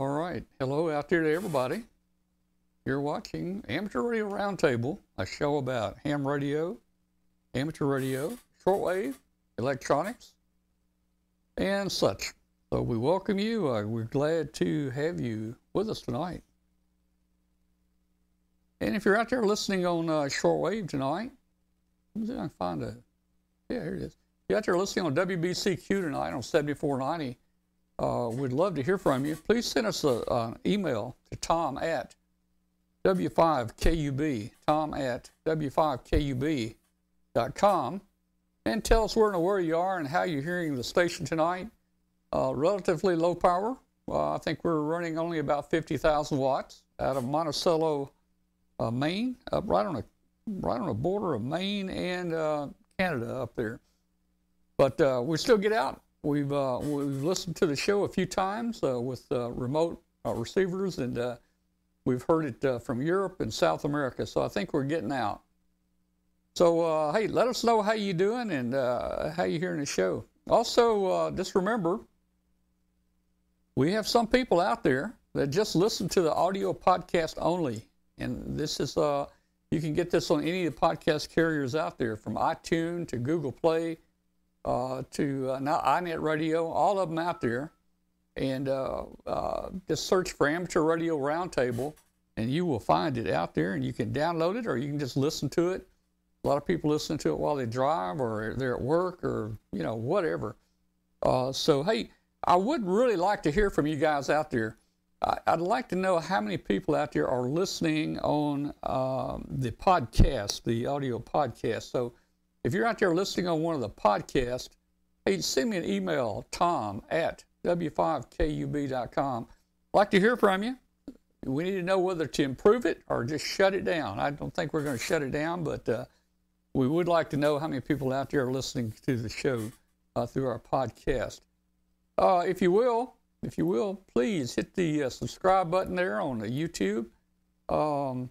All right. Hello out there to everybody. You're watching Amateur Radio Roundtable, a show about ham radio, amateur radio, shortwave, electronics, and such. So we welcome you. Uh, we're glad to have you with us tonight. And if you're out there listening on uh, shortwave tonight, let me see if I can find a. Yeah, here it is. If you're out there listening on WBCQ tonight on 7490, uh, we'd love to hear from you. Please send us an email to tom at w5kub, tom at w5kub.com, and tell us where and where you are and how you're hearing the station tonight. Uh, relatively low power. Uh, I think we're running only about 50,000 watts out of Monticello, uh, Maine, up right on a right on the border of Maine and uh, Canada up there. But uh, we still get out We've uh, we've listened to the show a few times uh, with uh, remote uh, receivers, and uh, we've heard it uh, from Europe and South America. So I think we're getting out. So hey, let us know how you doing and how you hearing the show. Also, just remember, we have some people out there that just listen to the audio podcast only, and this is you can get this on any of the podcast carriers out there, from iTunes to Google Play uh, to uh, now iNet Radio, all of them out there, and uh, uh, just search for Amateur Radio Roundtable, and you will find it out there, and you can download it or you can just listen to it. A lot of people listen to it while they drive or they're at work or you know whatever. Uh, so hey, I would really like to hear from you guys out there. I'd like to know how many people out there are listening on um, the podcast, the audio podcast. So if you're out there listening on one of the podcasts, hey, send me an email, tom at w5kub.com. I'd like to hear from you. We need to know whether to improve it or just shut it down. I don't think we're going to shut it down, but uh, we would like to know how many people out there are listening to the show uh, through our podcast. Uh, if you will, if you will, please hit the uh, subscribe button there on the YouTube. Um,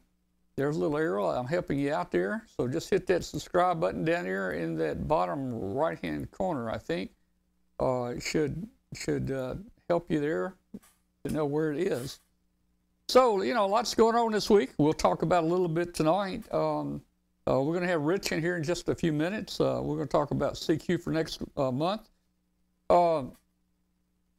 there's a little arrow. I'm helping you out there. So just hit that subscribe button down here in that bottom right hand corner, I think. Uh, it should, should uh, help you there to know where it is. So, you know, lots going on this week. We'll talk about a little bit tonight. Um, uh, we're going to have Rich in here in just a few minutes. Uh, we're going to talk about CQ for next uh, month. Uh,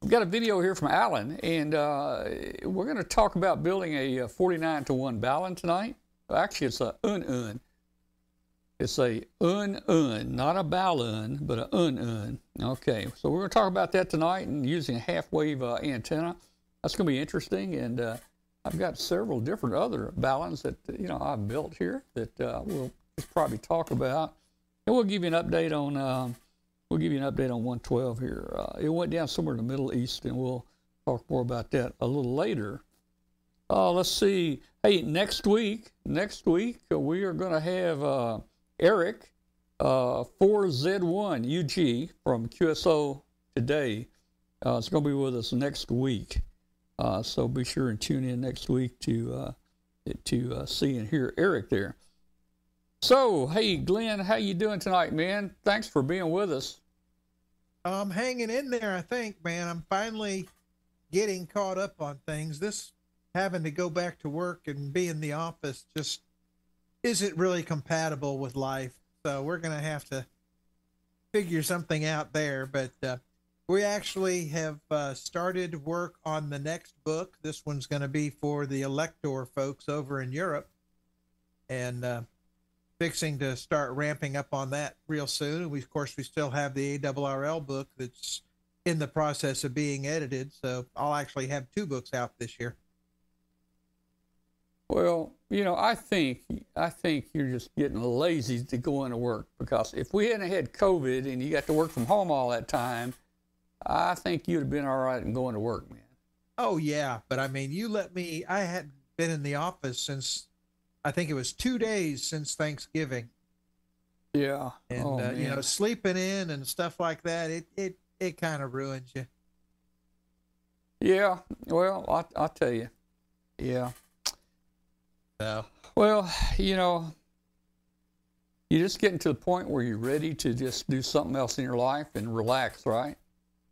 we've got a video here from Alan, and uh, we're going to talk about building a 49 to 1 balun tonight. Actually, it's a un-un. It's a un-un, not a balun, but a un-un. Okay, so we're going to talk about that tonight and using a half-wave uh, antenna. That's going to be interesting, and uh, I've got several different other balloons that you know I've built here that uh, we'll probably talk about, and we'll give you an update on. Um, we'll give you an update on 112 here. Uh, it went down somewhere in the Middle East, and we'll talk more about that a little later. Uh, let's see. Hey, next week, next week uh, we are going to have uh, Eric uh, 4Z1 UG from QSO today. Uh, it's going to be with us next week. Uh, so be sure and tune in next week to uh, to see and hear Eric there. So, hey, Glenn, how you doing tonight, man? Thanks for being with us. I'm hanging in there, I think, man. I'm finally getting caught up on things. This having to go back to work and be in the office just isn't really compatible with life. So we're going to have to figure something out there. But uh, we actually have uh, started work on the next book. This one's going to be for the Elektor folks over in Europe. And uh, fixing to start ramping up on that real soon. We, of course, we still have the ARRL book that's in the process of being edited. So I'll actually have two books out this year. Well, you know, I think I think you're just getting lazy to go into work because if we hadn't had COVID and you got to work from home all that time, I think you'd have been all right in going to work, man. Oh yeah, but I mean, you let me. I had been in the office since I think it was two days since Thanksgiving. Yeah, and oh, uh, you know, sleeping in and stuff like that, it it it kind of ruins you. Yeah, well, I I'll tell you, yeah. So, well, you know, you're just getting to the point where you're ready to just do something else in your life and relax, right?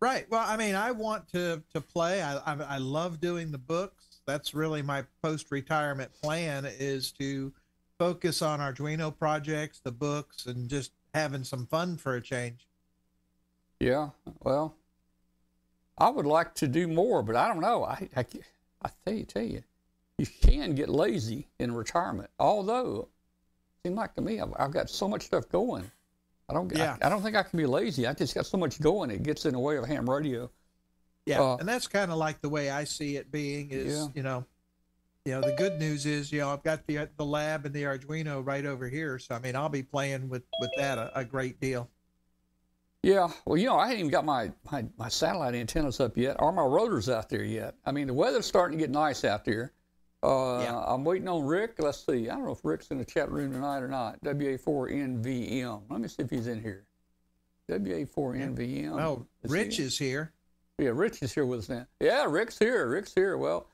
Right. Well, I mean, I want to to play. I I, I love doing the books. That's really my post retirement plan is to focus on Arduino projects, the books, and just having some fun for a change. Yeah. Well, I would like to do more, but I don't know. I I, I tell you, tell you, you can get lazy in retirement. Although, it seems like to me, I've, I've got so much stuff going. I don't. Yeah. I, I don't think I can be lazy. I just got so much going. It gets in the way of ham radio. Yeah, Uh, and that's kind of like the way I see it being. Is Yeah. you know, you know, the good news is you know I've got the the lab and the Arduino right over here, so I mean I'll be playing with with that a, a great deal. Yeah, well, you know, I haven't even got my, my, my satellite antennas up yet, or my rotors out there yet. I mean, the weather's starting to get nice out there. Uh, Yeah. I'm waiting on Rick. Let's see. I don't know if Rick's in the chat room tonight or not. WA4NVM. Let me see if he's in here. WA4NVM. Oh, Is Rich he- is here. Yeah, Rich is here with us now. Yeah, Rick's here. Rick's here. Well,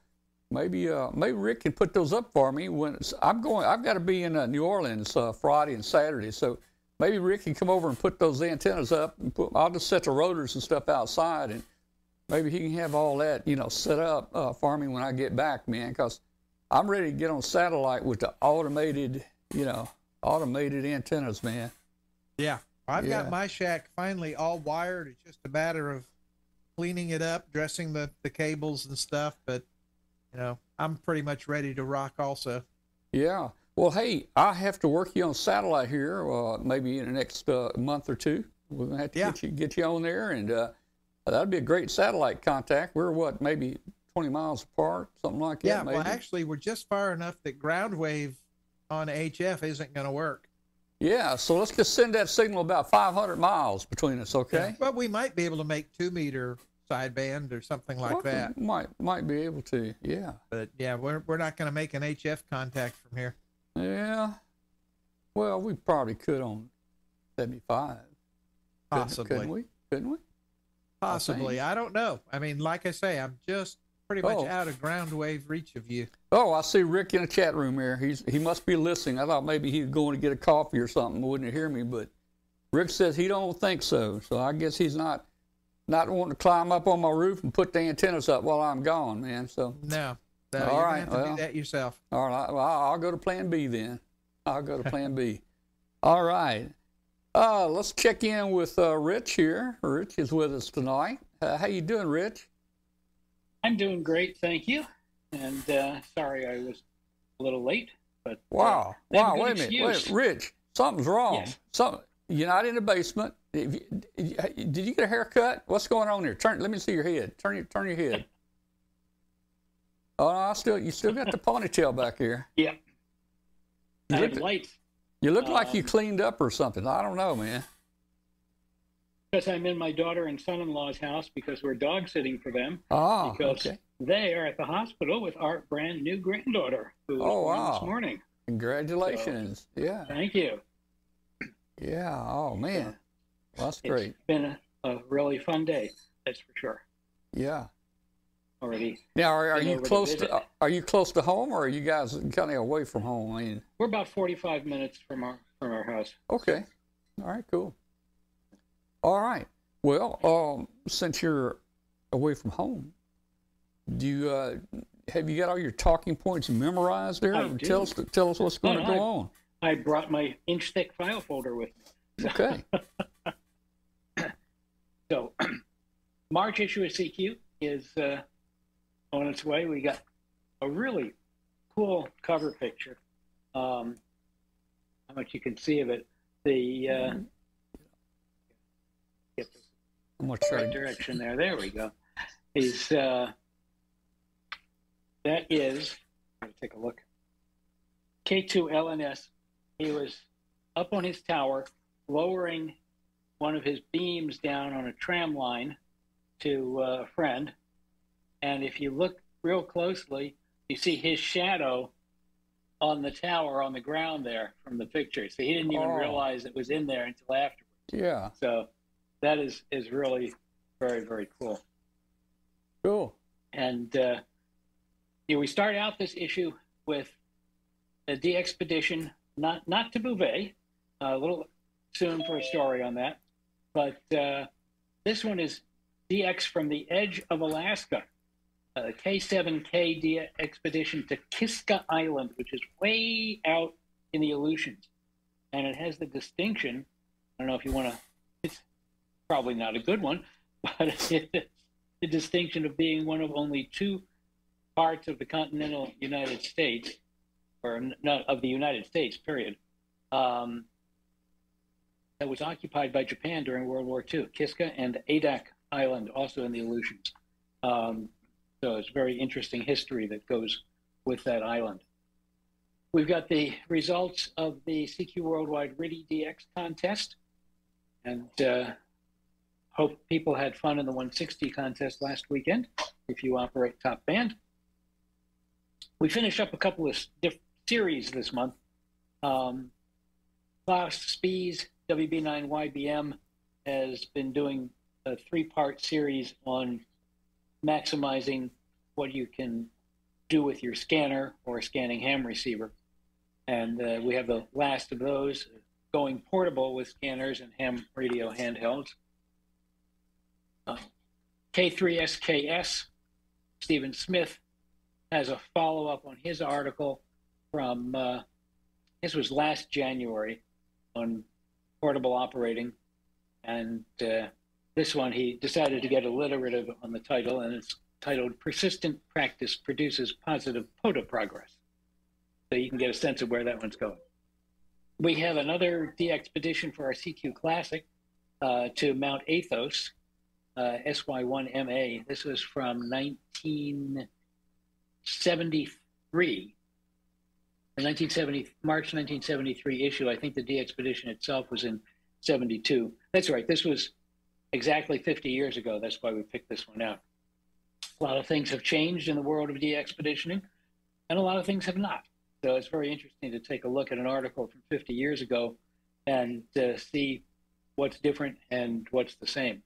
maybe uh, maybe Rick can put those up for me when it's, I'm going. I've got to be in uh, New Orleans uh, Friday and Saturday, so maybe Rick can come over and put those antennas up. And put, I'll just set the rotors and stuff outside, and maybe he can have all that you know set up uh, for me when I get back, man. Because I'm ready to get on satellite with the automated, you know, automated antennas, man. Yeah, I've Yeah. got my shack finally all wired. It's just a matter of cleaning it up, dressing the the cables and stuff. But you know, I'm pretty much ready to rock. Also, Yeah. Well, hey, I have to work you on satellite here, uh, maybe in the next uh, month or two. We're gonna have to Yeah. get you get you on there, and uh, that'd be a great satellite contact. We're what, maybe 20 miles apart, something like yeah. that. Maybe. Well, actually, we're just far enough that ground wave on HF isn't going to work. yeah. So let's just send that signal about 500 miles between us, okay? But we might be able to make two meter sideband or something like Well, that. Might might be able to. Yeah. But yeah, we're we're not going to make an HF contact from here. Yeah. Well, we probably could on 75. Couldn't- Possibly. Couldn't we? Couldn't we? Possibly. I don't know. I mean, like I say, I'm just pretty much Oh. out of ground wave reach of you. Oh, I see Rick in the chat room here. He's he must be listening. I thought maybe he was going to get a coffee or something. Wouldn't hear me, but Rick says he don't think so. So I guess he's not not wanting to climb up on my roof and put the antennas up while I'm gone, man. So No. No, All right, have to well. do that yourself. all right, well I'll I'll go to Plan B then. I'll go to Plan B. All right. Uh, let's check in with uh, Rich here. Rich is with us tonight. Uh, how you doing, Rich? I'm doing great, thank you. And uh, sorry I was a little late, but uh, Wow. Have Wow. Wait a minute. Wait. Rich, something's wrong. Yes. Some, you're not in the basement. You- Did you get a haircut? What's going on here? Turn. Let me see your head. Turn your turn your head. Oh, I still you still got the ponytail back here. yeah, You I look, lights you look like you um, cleaned up or something. I don't know, man. Because I'm in my daughter and son-in-law's house because we're dog sitting for them Ah, because okay. they are at the hospital with our brand new granddaughter who was Oh, born wow. this morning. Congratulations. Yeah, Thank you. yeah. Oh man, well, that's It's great. It's been a, a really fun day, that's for sure. Yeah. Already, Now, are, are you over to close to are you close to home, or are you guys kind of away from home? I mean, we're about 45 minutes from our from our house. Okay. All right, cool. All right. Well, um, since you're away from home, do you uh, have you got all your talking points memorized there? I do. Tell us tell us what's going No, to go I- on. I brought my inch-thick file folder with me. Okay. So, March issue of CQ is uh, on its way. We got a really cool cover picture. Um, how much you can see of it? The uh, get the right direction there. There we go. Is uh, that is? Let me take a look. K2LNS. He was up on his tower, lowering one of his beams down on a tram line to uh, a friend. And if you look real closely, you see his shadow on the tower on the ground there from the picture. So he didn't even Oh. realize it was in there until afterwards. Yeah. So that is is really very very cool. Cool. And uh, yeah, we start out this issue with a DXpedition, not not to Bouvet, a little soon for a story on that, but uh, this one is DX from the edge of Alaska, a K7K D expedition to Kiska Island, which is way out in the Aleutians. And it has the distinction, I don't know if you want to, probably not a good one, but the distinction of being one of only two parts of the continental United States, or not of the United States, period, um, that was occupied by Japan during World War II. Kiska and Adak Island, also in the Aleutians. Um, so it's very interesting history that goes with that island. We've got the results of the CQ Worldwide RTTY DX contest, and uh, hope people had fun in the 160 contest last weekend. If you operate top band, we finished up a couple of diff- series this month. Um, Klaus Spies WB9YBM has been doing a three-part series on maximizing what you can do with your scanner or scanning ham receiver. And uh, we have the last of those going portable with scanners and ham radio handhelds. Uh, K3SKS, Stephen Smith, has a follow up on his article from, uh, this was last January on portable operating. And uh, this one, he decided to get alliterative on the title, and it's titled Persistent Practice Produces Positive POTA Progress. So you can get a sense of where that one's going. We have another expedition for our CQ Classic uh, to Mount Athos, uh, SY1MA. This was from 1973. The 1970, March 1973 issue. I think the DXpedition itself was in 72. That's right. This was exactly 50 years ago. That's why we picked this one out. A lot of things have changed in the world of DXpeditioning, and a lot of things have not. So it's very interesting to take a look at an article from 50 years ago and uh, see what's different and what's the same.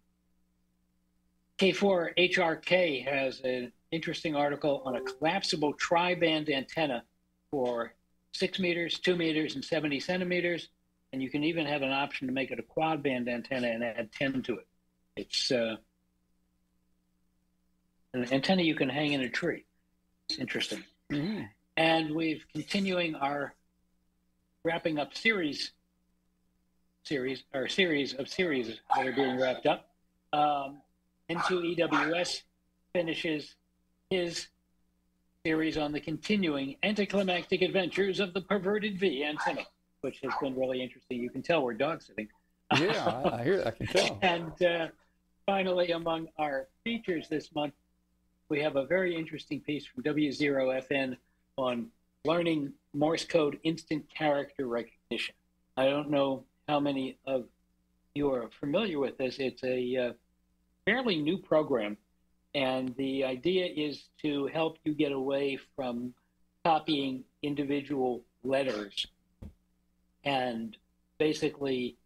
K4 HRK has an interesting article on a collapsible tri-band antenna for six meters, two meters, and 70 centimeters. And you can even have an option to make it a quad band antenna and add 10 to it. It's uh, an antenna you can hang in a tree. It's interesting. Mhm. And we've continuing our wrapping up series, series or series of series that are being wrapped up. Um, N2EWS finishes his series on the continuing anticlimactic adventures of the perverted V antenna, which has been really interesting. You can tell we're dog sitting. Yeah, I, I hear. I can tell. And uh, finally, among our features this month, we have a very interesting piece from W0FN on learning Morse code instant character recognition. I don't know how many of you are familiar with this. It's a uh, fairly new program, and the idea is to help you get away from copying individual letters and basically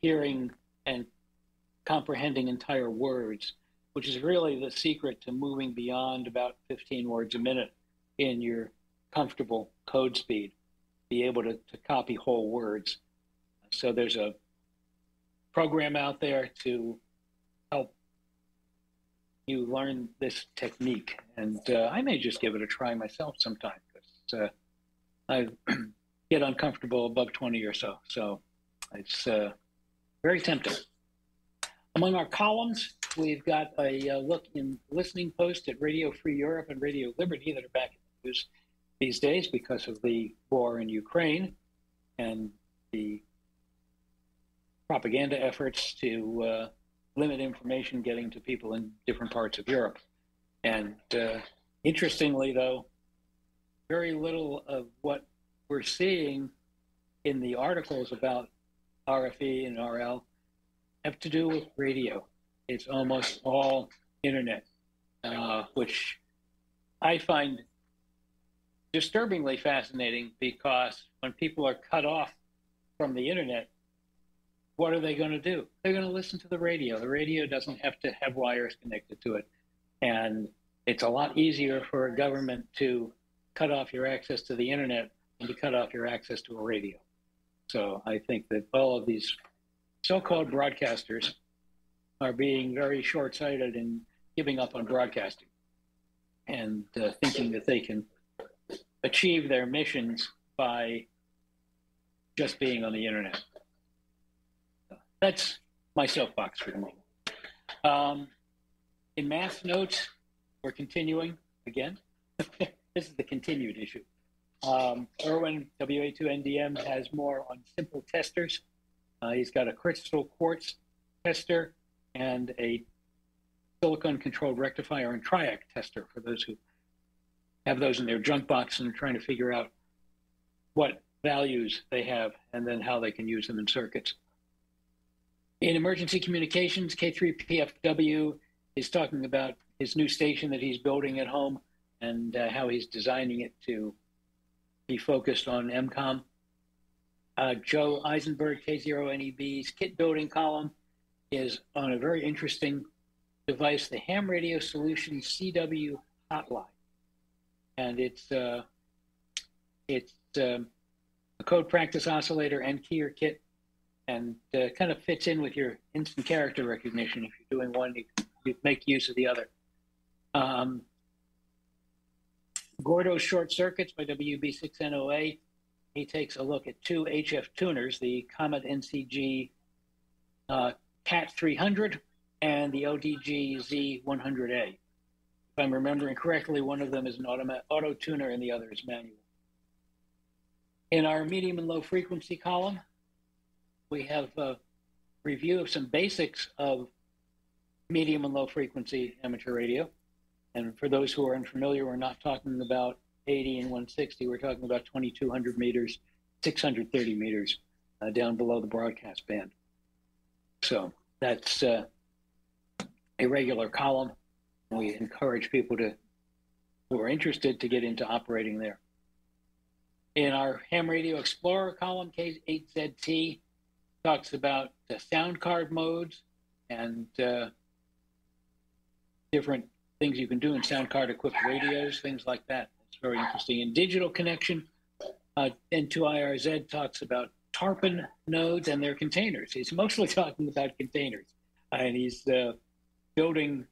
hearing and comprehending entire words, which is really the secret to moving beyond about 15 words a minute in your comfortable code speed, be able to, to copy whole words. So there's a program out there to you learn this technique. And uh, I may just give it a try myself sometime because uh, I get uncomfortable above 20 or so. So it's uh, very tempting. Among our columns, we've got a uh, look in listening post at Radio Free Europe and Radio Liberty that are back in the news these days because of the war in Ukraine and the propaganda efforts to uh, limit information getting to people in different parts of Europe. And uh, interestingly, though, very little of what we're seeing in the articles about RFE and RL have to do with radio. It's almost all internet, uh, which I find disturbingly fascinating because when people are cut off from the internet, what are they going to do? They're going to listen to the radio. The radio doesn't have to have wires connected to it. And it's a lot easier for a government to cut off your access to the internet than to cut off your access to a radio. So I think that all of these so called broadcasters are being very short sighted and giving up on broadcasting and uh, thinking that they can achieve their missions by just being on the internet. That's my soapbox for the moment. Um, in math notes, we're continuing again. this is the continued issue. Um, Irwin WA2NDM has more on simple testers. Uh, he's got a crystal quartz tester and a silicon controlled rectifier and triac tester for those who have those in their junk box and are trying to figure out what values they have and then how they can use them in circuits. In emergency communications, K3PFW is talking about his new station that he's building at home and uh, how he's designing it to be focused on EMCOM. Uh, Joe Eisenberg, K0NEB's kit building column is on a very interesting device, the Ham Radio Solutions CW Hotline, and it's uh, it's um, a code practice oscillator and keyer kit, and uh, kind of fits in with your instant character recognition. If you're doing one, you, you make use of the other. Um, Gordo's Short Circuits by WB6NOA. He takes a look at two HF tuners, the Comet NCG uh, CAT 300 and the ODG Z100A. If I'm remembering correctly, one of them is an automa- auto tuner and the other is manual. In our medium and low frequency column, we have a review of some basics of medium and low frequency amateur radio. And for those who are unfamiliar, we're not talking about 80 and 160. We're talking about 2200 meters, 630 meters uh, down below the broadcast band. So that's uh, a regular column. We encourage people to who are interested to get into operating there. In our Ham Radio Explorer column, K8ZT talks about the sound card modes and uh, different things you can do in sound card equipped radios, things like that. It's very interesting. And digital connection, uh, N2IRZ talks about TARPN nodes and their containers. He's mostly talking about containers, and he's uh, building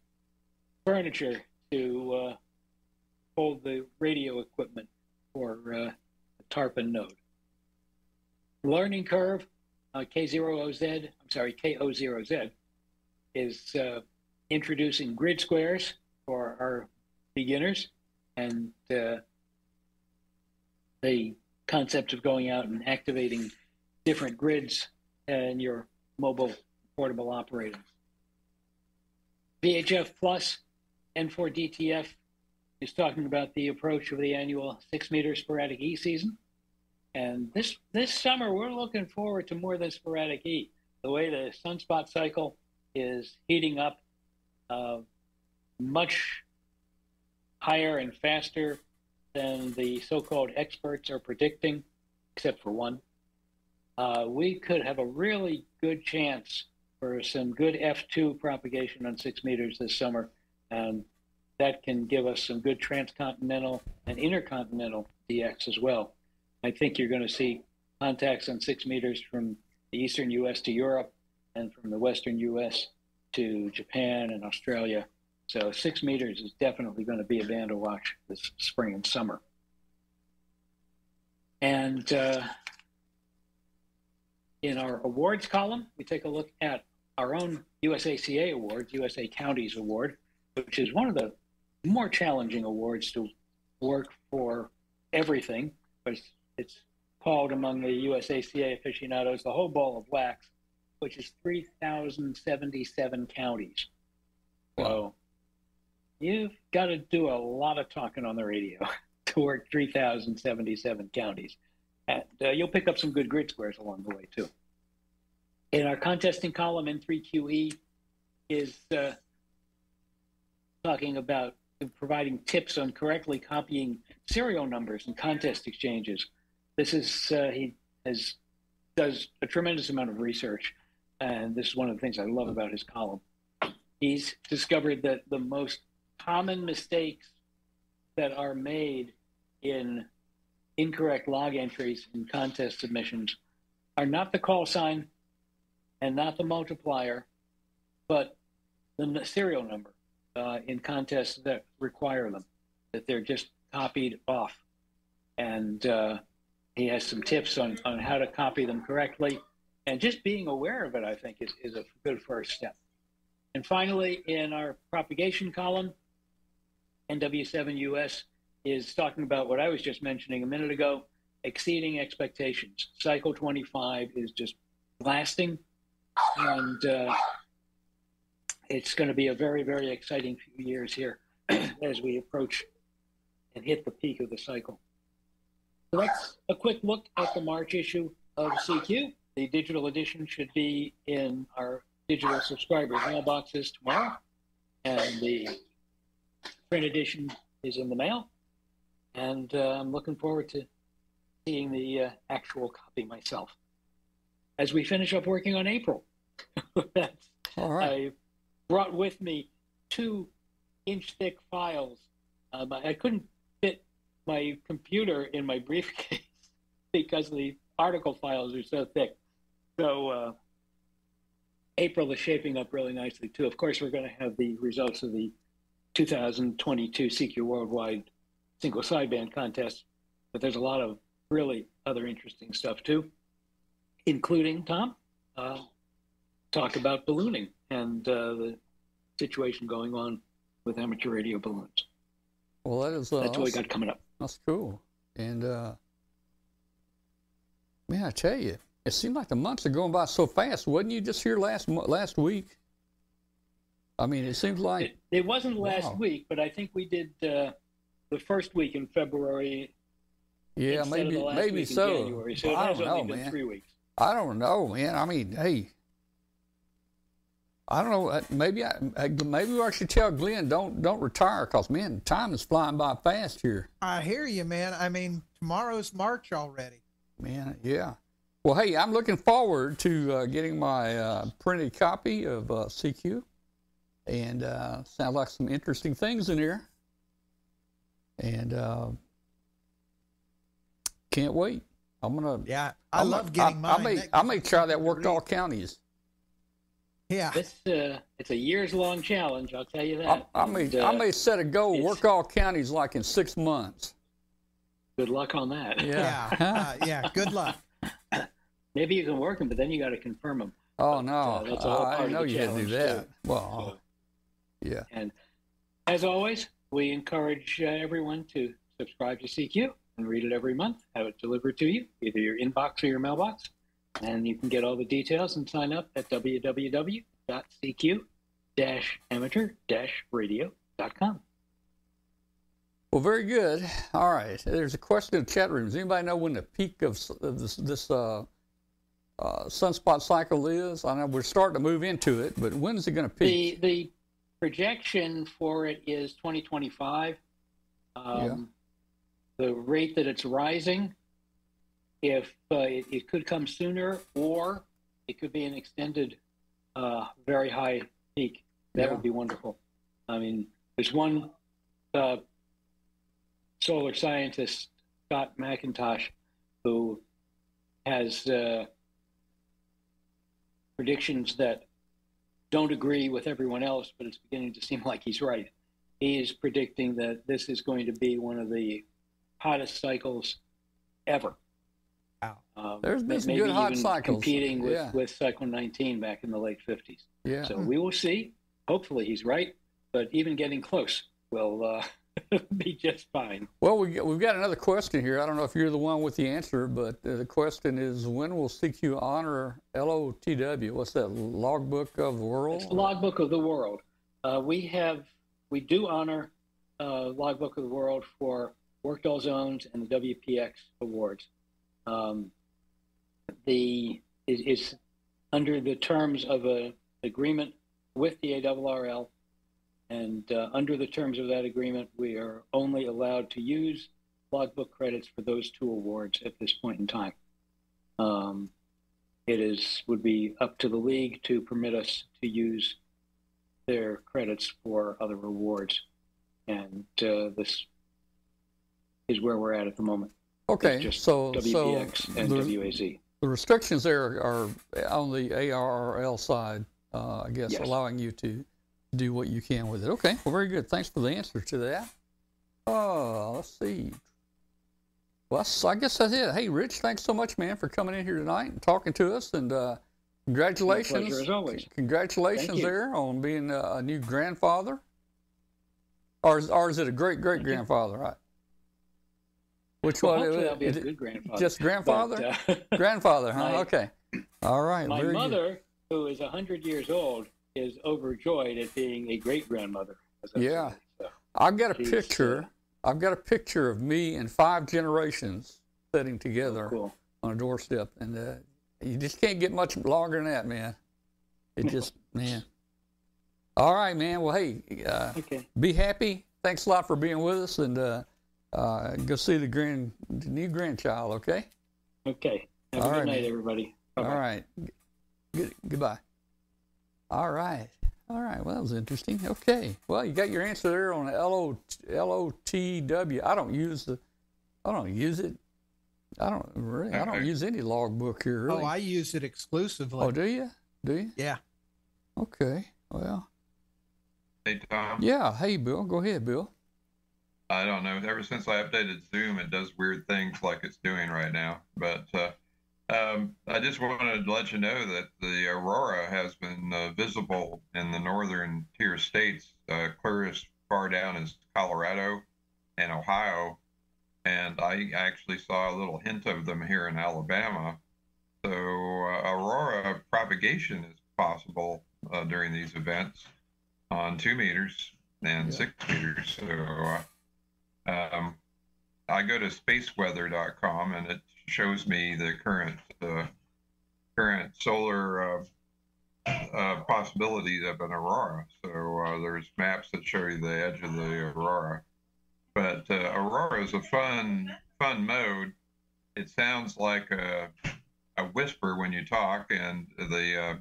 furniture to uh, hold the radio equipment for uh, the TARPN node. Learning curve, uh, K0OZ, I'm sorry, KO0Z, is uh, introducing grid squares for our beginners and uh, the concept of going out and activating different grids in your mobile portable operating. VHF Plus N4DTF is talking about the approach of the annual six meter sporadic E season. And this this summer, we're looking forward to more than sporadic E. The way the sunspot cycle is heating up, uh, much higher and faster than the so-called experts are predicting, except for one. Uh, we could have a really good chance for some good F2 propagation on six meters this summer. And that can give us some good transcontinental and intercontinental DX as well. I think you're going to see contacts on six meters from the eastern US to Europe and from the western US to Japan and Australia. So six meters is definitely going to be a band to watch this spring and summer. And uh, in our awards column, we take a look at our own USACA award, USA Counties Award, which is one of the more challenging awards to work for everything, but it's, it's called among the USACA aficionados the whole ball of wax, which is 3,077 counties. Wow. So you've got to do a lot of talking on the radio to work 3,077 counties. And uh, you'll pick up some good grid squares along the way, too in our contesting column N3QE is uh, talking about providing tips on correctly copying serial numbers in contest exchanges. This is uh, he has does a tremendous amount of research, and this is one of the things I love about his column. He's discovered that the most common mistakes that are made in incorrect log entries in contest submissions are not the call sign and not the multiplier, but the serial number uh, in contests that require them, that they're just copied off. And uh, he has some tips on, on how to copy them correctly. And just being aware of it, I think, is, is a good first step. And finally, in our propagation column, NW7US is talking about what I was just mentioning a minute ago exceeding expectations. Cycle 25 is just blasting, and uh, it's going to be a very, very exciting few years here as we approach and hit the peak of the cycle. So that's a quick look at the March issue of CQ. The digital edition should be in our digital subscribers' mailboxes tomorrow, and the print edition is in the mail. And uh, I'm looking forward to seeing the uh, actual copy myself. As we finish up working on April, that's All right. I brought with me two inch thick files. Um, I couldn't my computer in my briefcase because the article files are so thick. So uh, April is shaping up really nicely too. Of course, we're going to have the results of the 2022 CQ Worldwide single sideband contest, but there's a lot of really other interesting stuff too, including Tom. Uh, talk about ballooning and uh, the situation going on with amateur radio balloons. Well, that is uh, That's what we got coming up. That's cool. And uh, man, I tell you, it seemed like the months are going by so fast. Wasn't you just here last last week? I mean, it seems like It, it wasn't last Wow. week, but I think we did uh, the first week in February. yeah, maybe maybe so. January. So it I don't know, man. three weeks. I don't know, man. I mean, hey, I don't know. uh, Maybe I uh, maybe I should tell Glenn don't don't retire because man, time is flying by fast here. I hear you, man. I mean, tomorrow's March already. Man, yeah. Well, hey, I'm looking forward to uh, getting my uh, printed copy of uh, CQ, and uh, sounds like some interesting things in here, and uh, can't wait. I'm gonna. Yeah, I I'm love gonna- getting I, mine. I may I may try that all counties. Yeah, This uh, it's a years long challenge. I'll tell you that. I may And, I uh, may set a goal work all counties like in six months. Good luck on that. yeah, uh, yeah. Good luck. Maybe you can work them, but then you got to confirm them. oh But, no, uh, that's all I part of didn't know the you had to do that. too. Well, yeah. And as always, we encourage uh, everyone to subscribe to CQ and read it every month. Have it delivered to you, either your inbox or your mailbox. And you can get all the details and sign up at www.cq-amateur-radio.com. Well, very good. All right. There's a question in the chat room. Does anybody know when the peak of, of this, this uh, uh, sunspot cycle is? I know we're starting to move into it, but when is it going to peak? The, the projection for it is 2025. Um, The rate that it's rising, if uh, it, it could come sooner, or it could be an extended, uh, very high peak. That Yeah. would be wonderful. I mean, there's one uh, solar scientist, Scott McIntosh, who has uh, predictions that don't agree with everyone else, but it's beginning to seem like he's right. He is predicting that this is going to be one of the hottest cycles ever. Um, There's been some good hot cycles. competing with, Yeah. with Cycle 19 back in the late 50s. Yeah. So we will see. Hopefully he's right, but even getting close will uh, be just fine. Well, we, we've got another question here. I don't know if you're the one with the answer, but uh, the question is when will CQ honor LOTW? What's that, Logbook of the World? It's the Logbook of the World. Uh, we have, we do honor uh, Logbook of the World for Worked All Zones and the WPX awards. Um, the is, is under the terms of an agreement with the ARRL, and uh, under the terms of that agreement, we are only allowed to use logbook credits for those two awards at this point in time. Um, it is would be up to the league to permit us to use their credits for other awards, and uh, this is where we're at at the moment. Okay, just so, so WPX and WAZ. The restrictions there are on the ARRL side, uh, I guess, Yes. allowing you to do what you can with it. Okay, well, very good. Thanks for the answer to that. Oh, let's see. Well, I guess that's it. Hey, Rich, thanks so much, man, for coming in here tonight and talking to us. And uh, congratulations, pleasure as always. congratulations there on being a, a new grandfather. Or is, or is it a great great grandfather? Right. Which Well, one? I'll be a Is it good grandfather. just grandfather? But, uh, grandfather, huh? My- okay. All right. my mother, who is 100 years old, is overjoyed at being a great grandmother. Yeah. I've got a picture. uh, I've got a picture of me and five generations sitting together Cool. on a doorstep, and uh, you just can't get much longer than that, man. It just, man. All right, man. Well, hey, uh, Okay. be happy. Thanks a lot for being with us, and uh, go see the grand, the new grandchild. Okay. Okay. Have All a good right, night, man. everybody. All Bye-bye. right. Good, goodbye. All right. All right. Well, that was interesting. Okay. Well, you got your answer there on the L O L O T W. I don't use the. I don't use it. I don't really. I don't use any logbook here. Really. Oh, I use it exclusively. Oh, do you? Do you? yeah. Okay. Well. Hey, Tom. Yeah. Hey, Bill. Go ahead, Bill. I don't know. Ever since I updated Zoom, it does weird things like it's doing right now. But uh, um, I just wanted to let you know that the aurora has been uh, visible in the northern tier states, uh, clear as far down as Colorado and Ohio. And I actually saw a little hint of them here in Alabama. So uh, aurora propagation is possible uh, during these events on two meters and Yeah. six meters. So uh, um, I go to spaceweather.com and it shows me the current uh, current solar uh, uh, possibilities of an aurora. So uh, there's maps that show you the edge of the aurora. But uh, aurora is a fun fun mode. It sounds like a a whisper when you talk, and the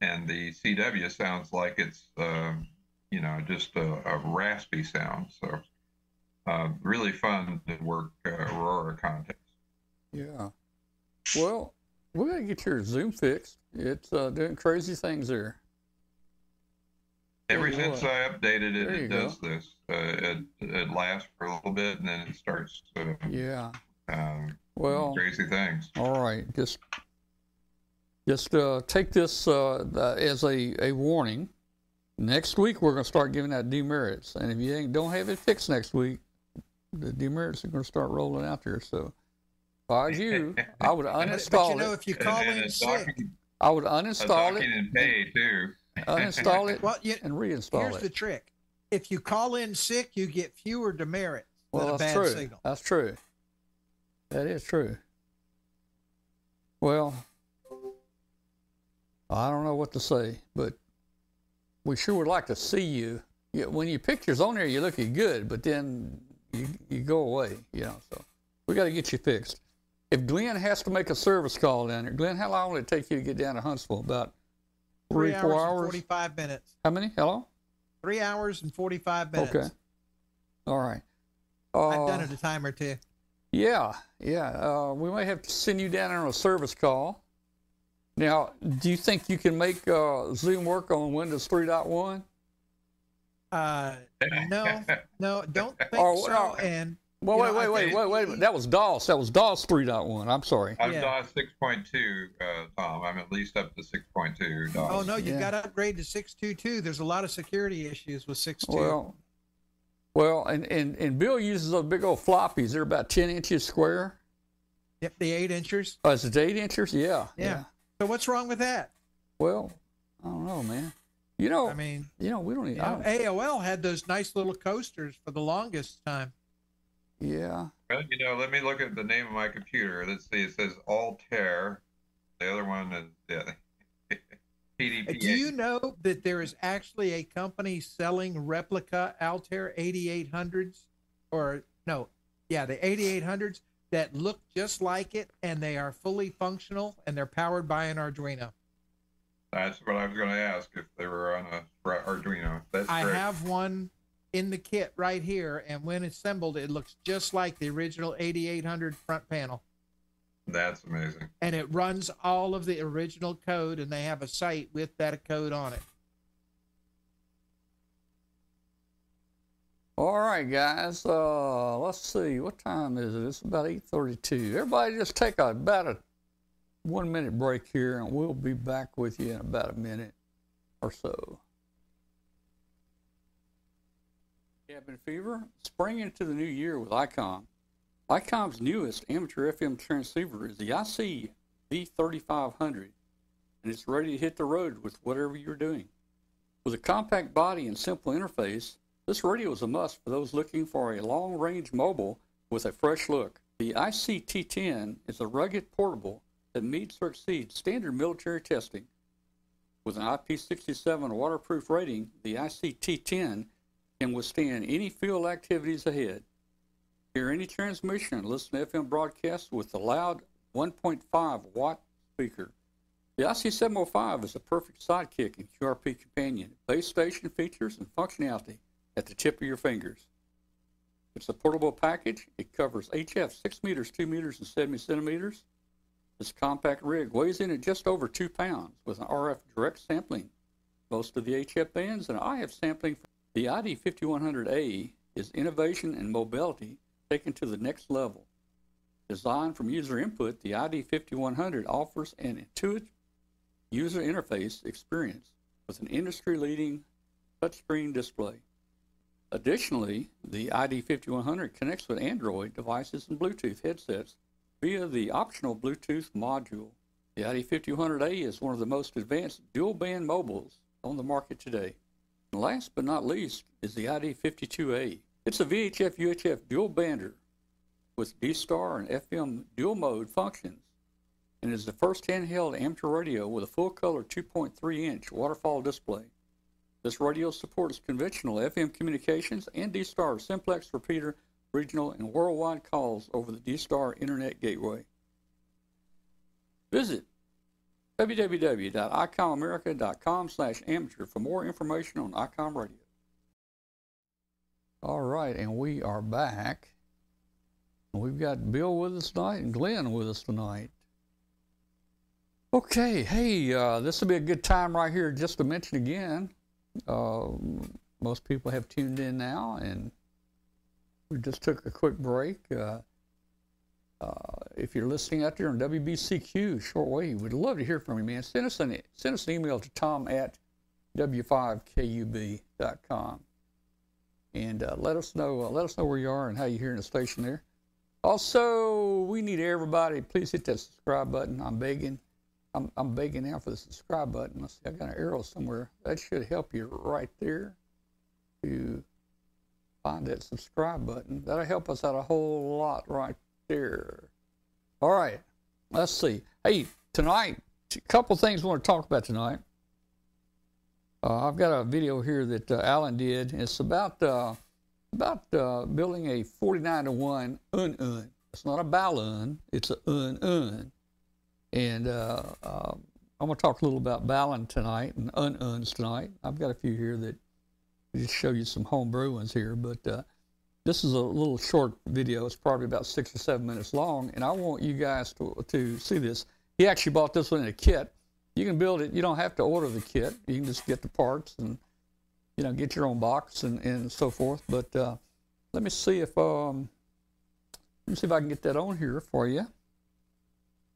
and the CW sounds like it's um, you know just a, a raspy sound. So uh, really fun to work uh, Aurora context. Yeah. Well, we gotta get your Zoom fixed. It's uh, doing crazy things there. Ever since. I updated it, it go. does this. Uh, it it lasts for a little bit, and then it starts to Yeah. um, Well. crazy things. All right, just just uh, take this uh, as a, a warning. Next week we're going to start giving out demerits, and if you ain't, don't have it fixed next week, the demerits are going to start rolling out there. So, if I was you, I would But, but uninstall you know, it. if you call and in a sick, docking, I would uninstall it, and pay too. uninstall it, well, you, and reinstall here's it. the trick: if you call in sick, you get fewer demerits well, than a that's bad true. signal. That's true. That is true. Well, I don't know what to say, but we sure would like to see you. Yeah, when your picture's on there, you're looking good, but then you you go away, you know. So we got to get you fixed. If Glenn has to make a service call down here, Glenn, how long will it take you to get down to Huntsville? About three hours, and hours. forty-five minutes. How many? Hello. Three hours and forty-five minutes. Okay. All right. I've Uh, done it a time or two. Yeah, yeah. Uh, we might have to send you down on a service call. Now, do you think you can make uh, Zoom work on Windows 3.1? Uh, no, no, don't think Oh, so. no. And Well, wait, know, I wait, wait, wait, wait. That was DOS. That was DOS 3.1. I'm sorry. I've Yeah. DOS 6.2, uh, Tom. I'm at least up to 6.2 DOS. oh no, you Yeah. got to upgrade to six two two. There's a lot of security issues with six two. Well, well, and, and, and Bill uses those big old floppies. They're about 10 inches square. yep, the eight inchers. Oh, is it eight inches? Yeah, Yeah. So what's wrong with that? Well, I don't know, man. You know, I mean, you know, we don't you even. I know, AOL had those nice little coasters for the longest time. yeah. Well, you know, let me look at the name of my computer. Let's see. It says Altair. The other one is yeah, PDP. Do you know that there is actually a company selling replica Altair 8800s? Or, no, yeah, the 8800s that look just like it and they are fully functional and they're powered by an Arduino. That's what I was going to ask if they were on a Arduino. That's I great. have one in the kit right here, and when assembled, it looks just like the original 8800 front panel. That's amazing. And it runs all of the original code, and they have a site with that code on it. All right, guys. Uh, let's see. What time is it? It's about 8:32. Everybody, just take a, about a one-minute break here, and we'll be back with you in about a minute or so. Cabin fever. Spring into the new year with ICOM. ICOM's newest amateur FM transceiver is the IC V3500, and it's ready to hit the road with whatever you're doing. With a compact body and simple interface, this radio is a must for those looking for a long range mobile with a fresh look. The ICT10 is a rugged portable that meets or exceeds standard military testing. With an IP67 waterproof rating, the ICT10 can withstand any field activities ahead. Hear any transmission listen to FM broadcasts with the loud 1.5 watt speaker. The IC705 is a perfect sidekick and QRP companion. Base station features and functionality at the tip of your fingers. It's a portable package. It covers HF 6 meters, 2 meters, and 70 centimeters. This compact rig weighs in at just over 2 pounds with an RF direct sampling. Most of the HF bands and IF sampling. The ID5100A is innovation and mobility taken to the next level. Designed from user input, the ID5100 offers an intuitive user interface experience with an industry leading touchscreen display. Additionally, the ID5100 connects with Android devices and Bluetooth headsets via the optional Bluetooth module. The ID5100A is one of the most advanced dual band mobiles on the market today. And last but not least is the ID52A. It's a VHF UHF dual bander with D Star and FM dual mode functions and is the first handheld amateur radio with a full color 2.3 inch waterfall display. This radio supports conventional FM communications and D Star simplex repeater regional and worldwide calls over the D Star Internet Gateway. Visit www.icomamerica.com slash amateur for more information on ICOM Radio. All right, and we are back. We've got Bill with us tonight and Glenn with us tonight. Okay, hey, uh, this will be a good time right here just to mention again. Uh, most people have tuned in now, and we just took a quick break. Uh, uh, if you're listening out there on WBCQ shortwave, we'd love to hear from you, man. Send us an send us an email to tom at w5kub.com and uh, let us know uh, let us know where you are and how you're hearing the station there. Also, we need everybody. Please hit that subscribe button. I'm begging. I'm, I'm begging now for the subscribe button. Let's see, I got an arrow somewhere. That should help you right there to find that subscribe button. That'll help us out a whole lot right there. All right, let's see. Hey, tonight, a couple things we want to talk about tonight. Uh, I've got a video here that uh, Alan did. It's about uh, about uh, building a 49 to 1 un un. It's not a balun, it's a un un. And uh, uh, I'm going to talk a little about balun tonight and un uns tonight. I've got a few here that just show you some homebrew ones here, but this is a little short video. It's probably about six or seven minutes long, and I want you guys to, to see this. He actually bought this one in a kit. You can build it. You don't have to order the kit. You can just get the parts and you know get your own box and, and so forth. But uh, let me see if um, let me see if I can get that on here for you.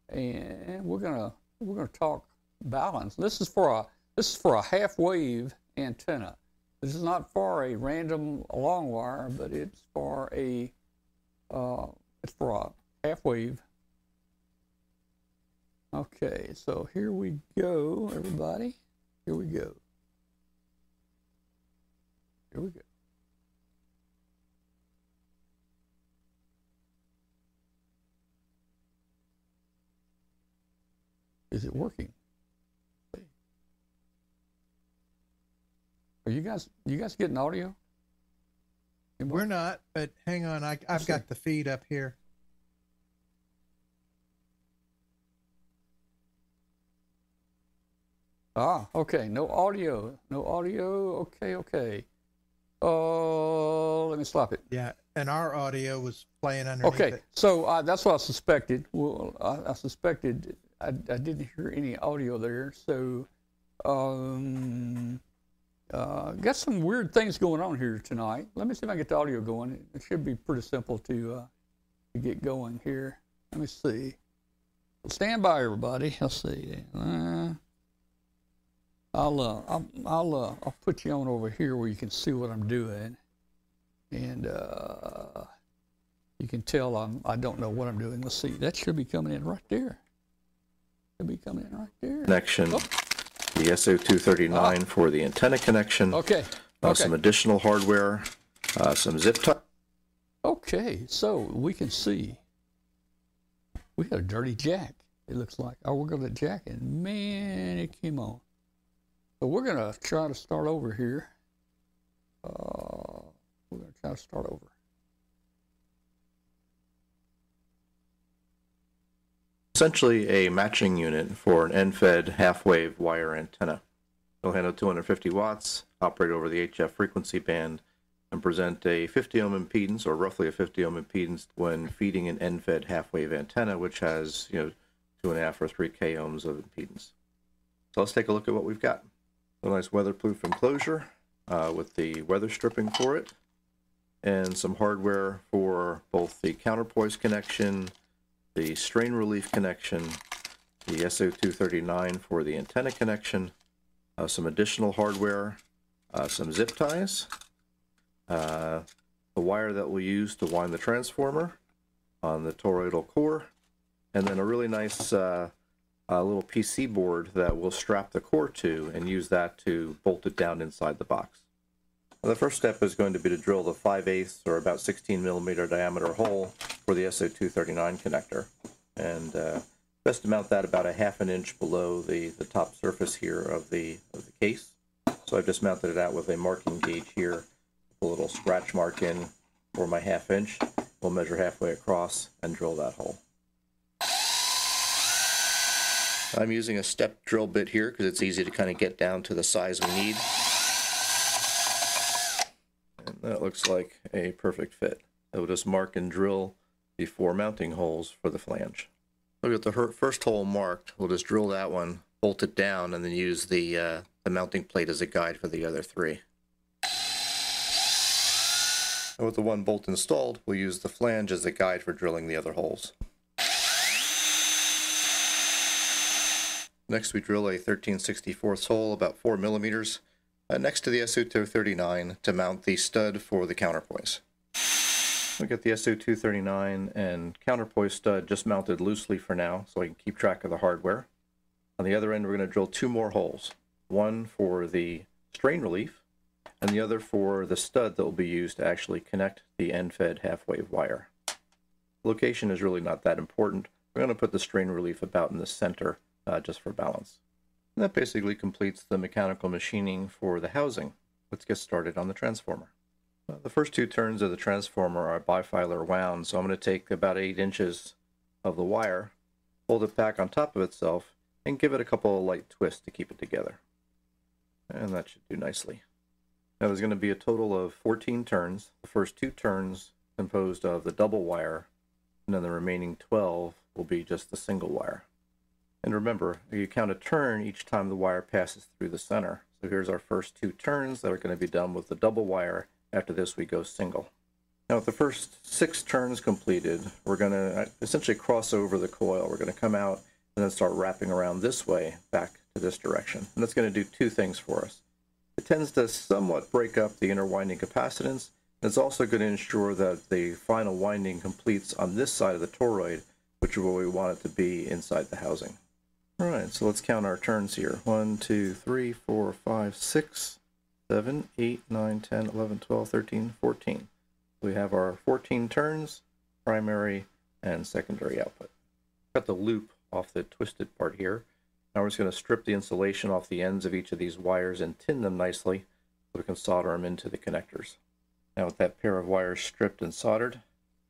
And we're gonna we're gonna talk balance. This is for a this is for a half wave antenna. This is not for a random long wire, but it's for a uh, it's for a half wave. Okay, so here we go, everybody. Here we go. Here we go. Is it working? Are you guys you guys getting audio? We're not, but hang on. I, I've got the feed up here. Ah, okay. No audio. No audio. Okay, okay. Oh, uh, let me stop it. Yeah, and our audio was playing underneath Okay, it. so uh, that's what I suspected. Well, I, I suspected I, I didn't hear any audio there, so um, Uh, got some weird things going on here tonight. Let me see if I can get the audio going. It should be pretty simple to uh, to get going here. Let me see. Stand by, everybody. Let's see. Uh, I'll uh, I'll I'll, uh, I'll put you on over here where you can see what I'm doing, and uh, you can tell I'm I don't know what I'm doing. Let's see. That should be coming in right there. Should be coming in right there. connection, Oh. The SO239 for the antenna connection, Okay. uh, Okay. some additional hardware, uh, some zip tie. Okay, so we can see we got a dirty jack. It looks like. Oh, we're gonna jack it. Man, it came on. So we're gonna try to start over here. Uh, we're gonna try to start over. Essentially a matching unit for an end-fed half-wave wire antenna. It'll handle 250 watts, operate over the HF frequency band, and present a 50 ohm impedance, or roughly a 50 ohm impedance, when feeding an end-fed half-wave antenna, which has you know two and a half or three k ohms of impedance. So let's take a look at what we've got. A nice weatherproof enclosure uh, with the weather stripping for it, and some hardware for both the counterpoise connection the strain relief connection, the SO239 for the antenna connection, uh, some additional hardware, uh, some zip ties, uh, the wire that we'll use to wind the transformer on the toroidal core, and then a really nice uh, little PC board that we'll strap the core to and use that to bolt it down inside the box. The first step is going to be to drill the 5 eighths or about 16 millimeter diameter hole for the SO239 connector. And uh, best to mount that about a half an inch below the, the top surface here of the, of the case. So I've just mounted it out with a marking gauge here, a little scratch mark in for my half inch. We'll measure halfway across and drill that hole. I'm using a step drill bit here because it's easy to kind of get down to the size we need. That looks like a perfect fit. I will just mark and drill the four mounting holes for the flange. Look at the first hole marked. We'll just drill that one, bolt it down, and then use the, uh, the mounting plate as a guide for the other three. And with the one bolt installed, we'll use the flange as a guide for drilling the other holes. Next, we drill a 13 64th hole about 4 millimeters uh, next to the SO239 to mount the stud for the counterpoise. We got the SO239 and counterpoise stud just mounted loosely for now so I can keep track of the hardware. On the other end, we're going to drill two more holes. One for the strain relief and the other for the stud that will be used to actually connect the end-fed half-wave wire. Location is really not that important. We're going to put the strain relief about in the center uh, just for balance. And that basically completes the mechanical machining for the housing. Let's get started on the transformer. The first two turns of the transformer are bifilar wound, so I'm going to take about 8 inches of the wire, hold it back on top of itself, and give it a couple of light twists to keep it together. And that should do nicely. Now there's going to be a total of 14 turns. The first two turns composed of the double wire, and then the remaining 12 will be just the single wire. And remember, you count a turn each time the wire passes through the center. So here's our first two turns that are going to be done with the double wire. After this, we go single. Now, with the first six turns completed, we're going to uh, essentially cross over the coil. We're going to come out and then start wrapping around this way back to this direction. And that's going to do two things for us. It tends to somewhat break up the inner winding capacitance. And it's also going to ensure that the final winding completes on this side of the toroid, which is where we want it to be inside the housing. All right, so let's count our turns here. 1, 2, 3, 4, 5, 6, 7, 8, 9, 10, 11, 12, 13, 14. We have our 14 turns, primary and secondary output. Cut the loop off the twisted part here. Now we're just going to strip the insulation off the ends of each of these wires and tin them nicely so we can solder them into the connectors. Now with that pair of wires stripped and soldered,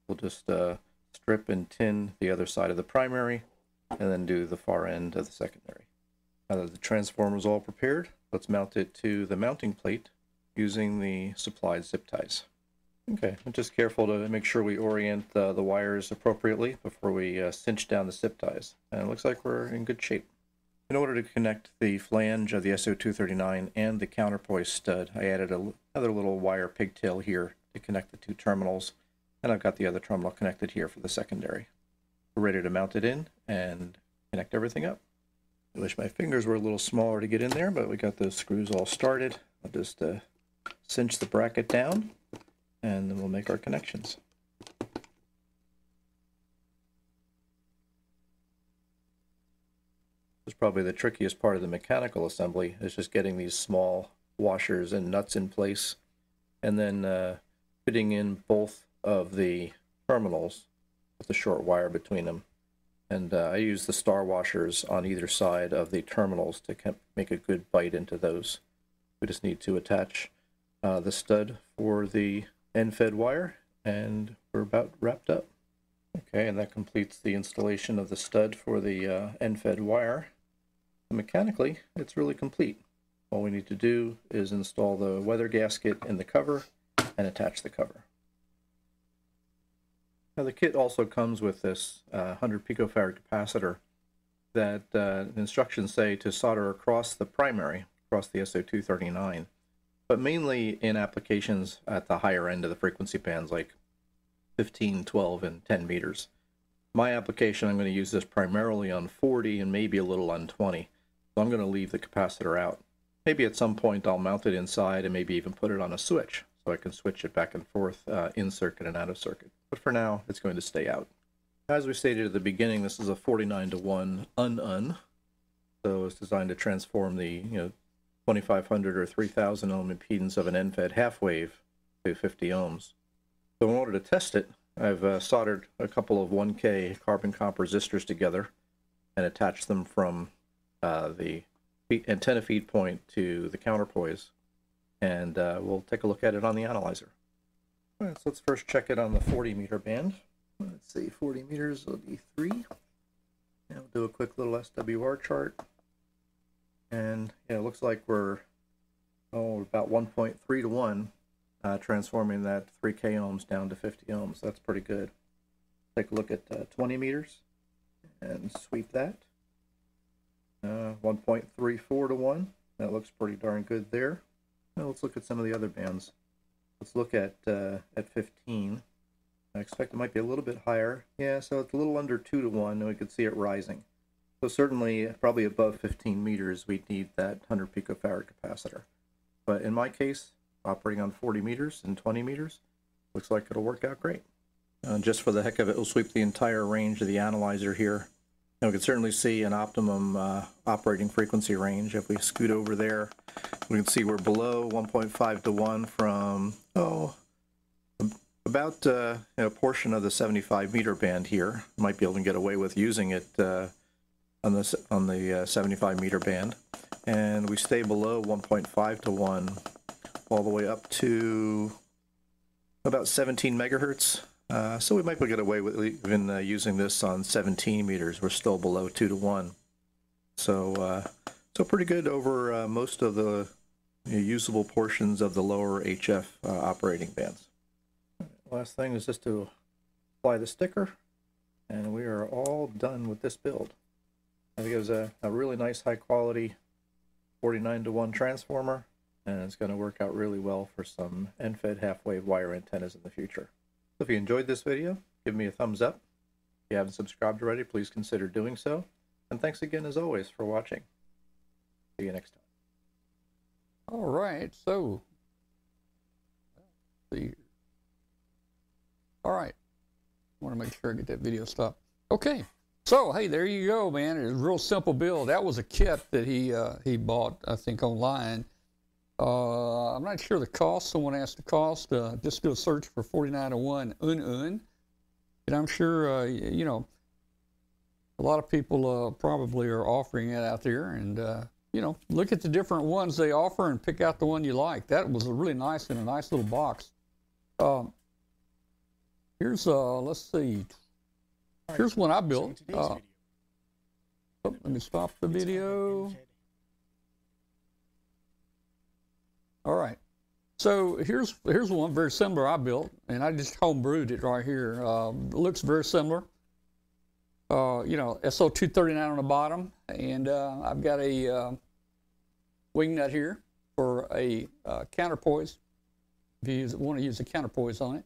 we'll just uh, strip and tin the other side of the primary and then do the far end of the secondary. Now that the transformer is all prepared, let's mount it to the mounting plate using the supplied zip ties. Okay, I'm just careful to make sure we orient the wires appropriately before we uh, cinch down the zip ties. And it looks like we're in good shape. In order to connect the flange of the SO239 and the counterpoise stud, I added a, another little wire pigtail here to connect the two terminals, and I've got the other terminal connected here for the secondary. We're ready to mount it in and connect everything up. I wish my fingers were a little smaller to get in there, but we got those screws all started. I'll just uh, cinch the bracket down, and then we'll make our connections. This is probably the trickiest part of the mechanical assembly is just getting these small washers and nuts in place and then uh, fitting in both of the terminals with a short wire between them. And uh, I use the star washers on either side of the terminals to make a good bite into those. We just need to attach uh, the stud for the end fed wire and we're about wrapped up. Okay, and that completes the installation of the stud for the uh, end fed wire. Mechanically, it's really complete. All we need to do is install the weather gasket in the cover and attach the cover. Now the kit also comes with this uh, 100 picofarad capacitor that uh, instructions say to solder across the primary, across the SO239, but mainly in applications at the higher end of the frequency bands like 15, 12, and 10 meters. My application, I'm going to use this primarily on 40 and maybe a little on 20. So I'm going to leave the capacitor out. Maybe at some point I'll mount it inside and maybe even put it on a switch so I can switch it back and forth uh, in circuit and out of circuit. But for now, it's going to stay out. As we stated at the beginning, this is a 49 to 1 un-un. So it's designed to transform the you know 2500 or 3000 ohm impedance of an end-fed half wave to 50 ohms. So in order to test it, I've uh, soldered a couple of 1K carbon comp resistors together and attached them from uh, the antenna feed point to the counterpoise. And uh, we'll take a look at it on the analyzer. So let's first check it on the 40 meter band. Let's see, 40 meters will be 3. And we'll do a quick little SWR chart. And yeah, it looks like we're oh about 1.3 to 1 uh, transforming that 3k ohms down to 50 ohms. That's pretty good. Take a look at uh, 20 meters and sweep that. Uh, 1.34 to 1. That looks pretty darn good there. Now let's look at some of the other bands. Let's look at uh, at 15. I expect it might be a little bit higher. Yeah, so it's a little under 2 to 1, and we could see it rising. So certainly, probably above 15 meters, we'd need that 100 picofarad capacitor. But in my case, operating on 40 meters and 20 meters, looks like it'll work out great. Uh, just for the heck of it, we'll sweep the entire range of the analyzer here. And we can certainly see an optimum uh, operating frequency range. If we scoot over there, we can see we're below 1.5 to 1 from, oh, about uh, a portion of the 75 meter band here. Might be able to get away with using it uh, on the, on the uh, 75 meter band. And we stay below 1.5 to 1 all the way up to about 17 megahertz. Uh, so we might be get away with even uh, using this on 17 meters. We're still below 2 to 1. So, uh, so pretty good over uh, most of the usable portions of the lower HF uh, operating bands. Last thing is just to apply the sticker, and we are all done with this build. I think it was a, a really nice high quality 49 to 1 transformer and it's going to work out really well for some end-fed half-wave wire antennas in the future. If you enjoyed this video, give me a thumbs up. If you haven't subscribed already, please consider doing so. And thanks again, as always, for watching. See you next time. All right, so let's see. All right, want to make sure I get that video stopped. Okay, so hey, there you go, man. It's a real simple build. That was a kit that he uh, he bought, I think, online. Uh, I'm not sure the cost. Someone asked the cost. Uh, just do a search for 4901 Un Un. And I'm sure, uh, you know, a lot of people uh, probably are offering it out there. And, uh, you know, look at the different ones they offer and pick out the one you like. That was really nice in a nice little box. Um, here's, uh, let's see. Here's one I built. Uh, oh, let me stop the video. All right. So here's here's one very similar I built, and I just home brewed it right here. It looks very similar. uh, you know, SO239 on the bottom, and uh, I've got a uh, wing nut here for a uh, counterpoise. If you use, want to use a counterpoise on it,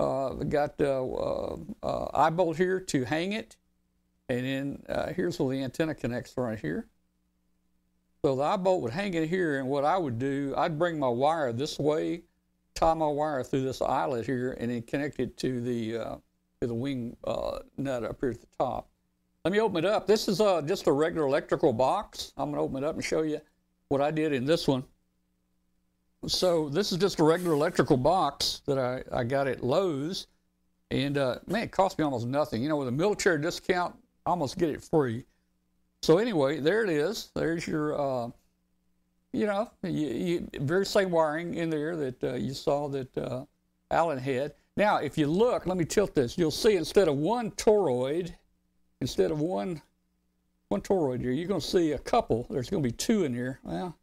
uh, got uh, uh, uh, eye bolt here to hang it, and then uh, here's where the antenna connects right here. So the eye bolt would hang in here, and what I would do, I'd bring my wire this way, tie my wire through this eyelet here, and then connect it to the uh, to the wing uh, nut up here at the top. Let me open it up. This is uh, just a regular electrical box. I'm going to open it up and show you what I did in this one. So this is just a regular electrical box that I, I got at Lowe's. And uh, man, it cost me almost nothing. You know, with a military discount, I almost get it free. So anyway, there it is. There's your, uh, you know, you, you, very same wiring in there that uh, you saw that uh, Alan had. Now, if you look, let me tilt this. You'll see instead of one toroid, instead of one one toroid here, you're going to see a couple. There's going to be two in here. Well,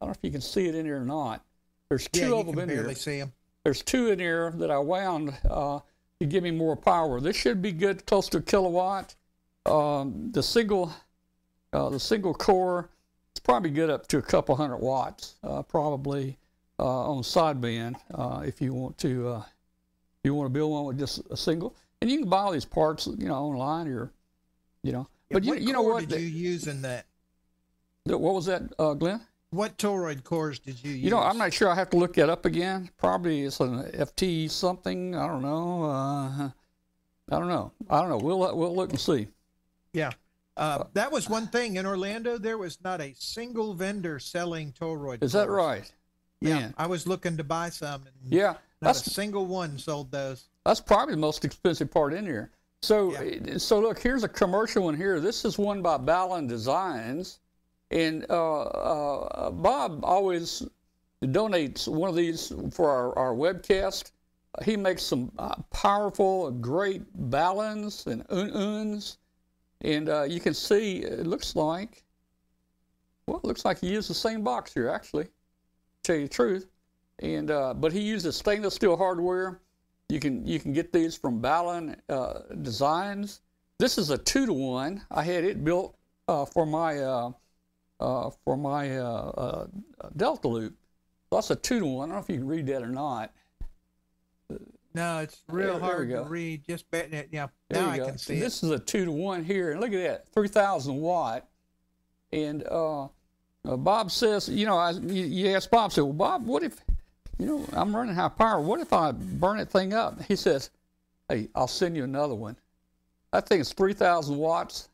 I don't know if you can see it in here or not. There's two yeah, of them in here. see them. There's two in here that I wound uh, to give me more power. This should be good, close to a kilowatt. Um, the single, uh, the single core, it's probably good up to a couple hundred watts, uh, probably uh, on sideband uh, if you want to. Uh, you want to build one with just a single, and you can buy all these parts, you know, online or, you know. Yeah, But you, what you know what? did you use in that? The- what was that, uh, Glenn? What toroid cores did you use? You know, I'm not sure. I have to look that up again. Probably it's an FT something. I don't know. Uh, I don't know. I don't know. We'll we'll look and see. Yeah. Uh, that was one thing in Orlando. There was not a single vendor selling toroid. Is that cores. right? Yeah. Man. I was looking to buy some, and Yeah, not a single one sold those. that's probably the most expensive part in here. So Yeah. so look, here's a commercial one here. This is one by Balun Designs, and uh, uh, Bob always donates one of these for our, our webcast. He makes some uh, powerful, great baluns and un-uns, and uh, you can see it looks like well, it looks like he used the same box here actually. To tell you the truth, and uh, but he uses stainless steel hardware. You can you can get these from Balun uh, Designs. This is a two to one. I had it built uh, for my uh, uh, for my Delta Loop. That's a two to one. I don't know if you can read that or not. No, it's real there hard to read. Just betting it. Yeah. There now I go. can see this is a two to one here, and look at that, three thousand watt. And uh, uh, Bob says, you know, I, you, you asked Bob, said, well, Bob, what if, you know, I'm running high power. What if I burn that thing up? He says, hey, I'll send you another one. I think it's three thousand watts,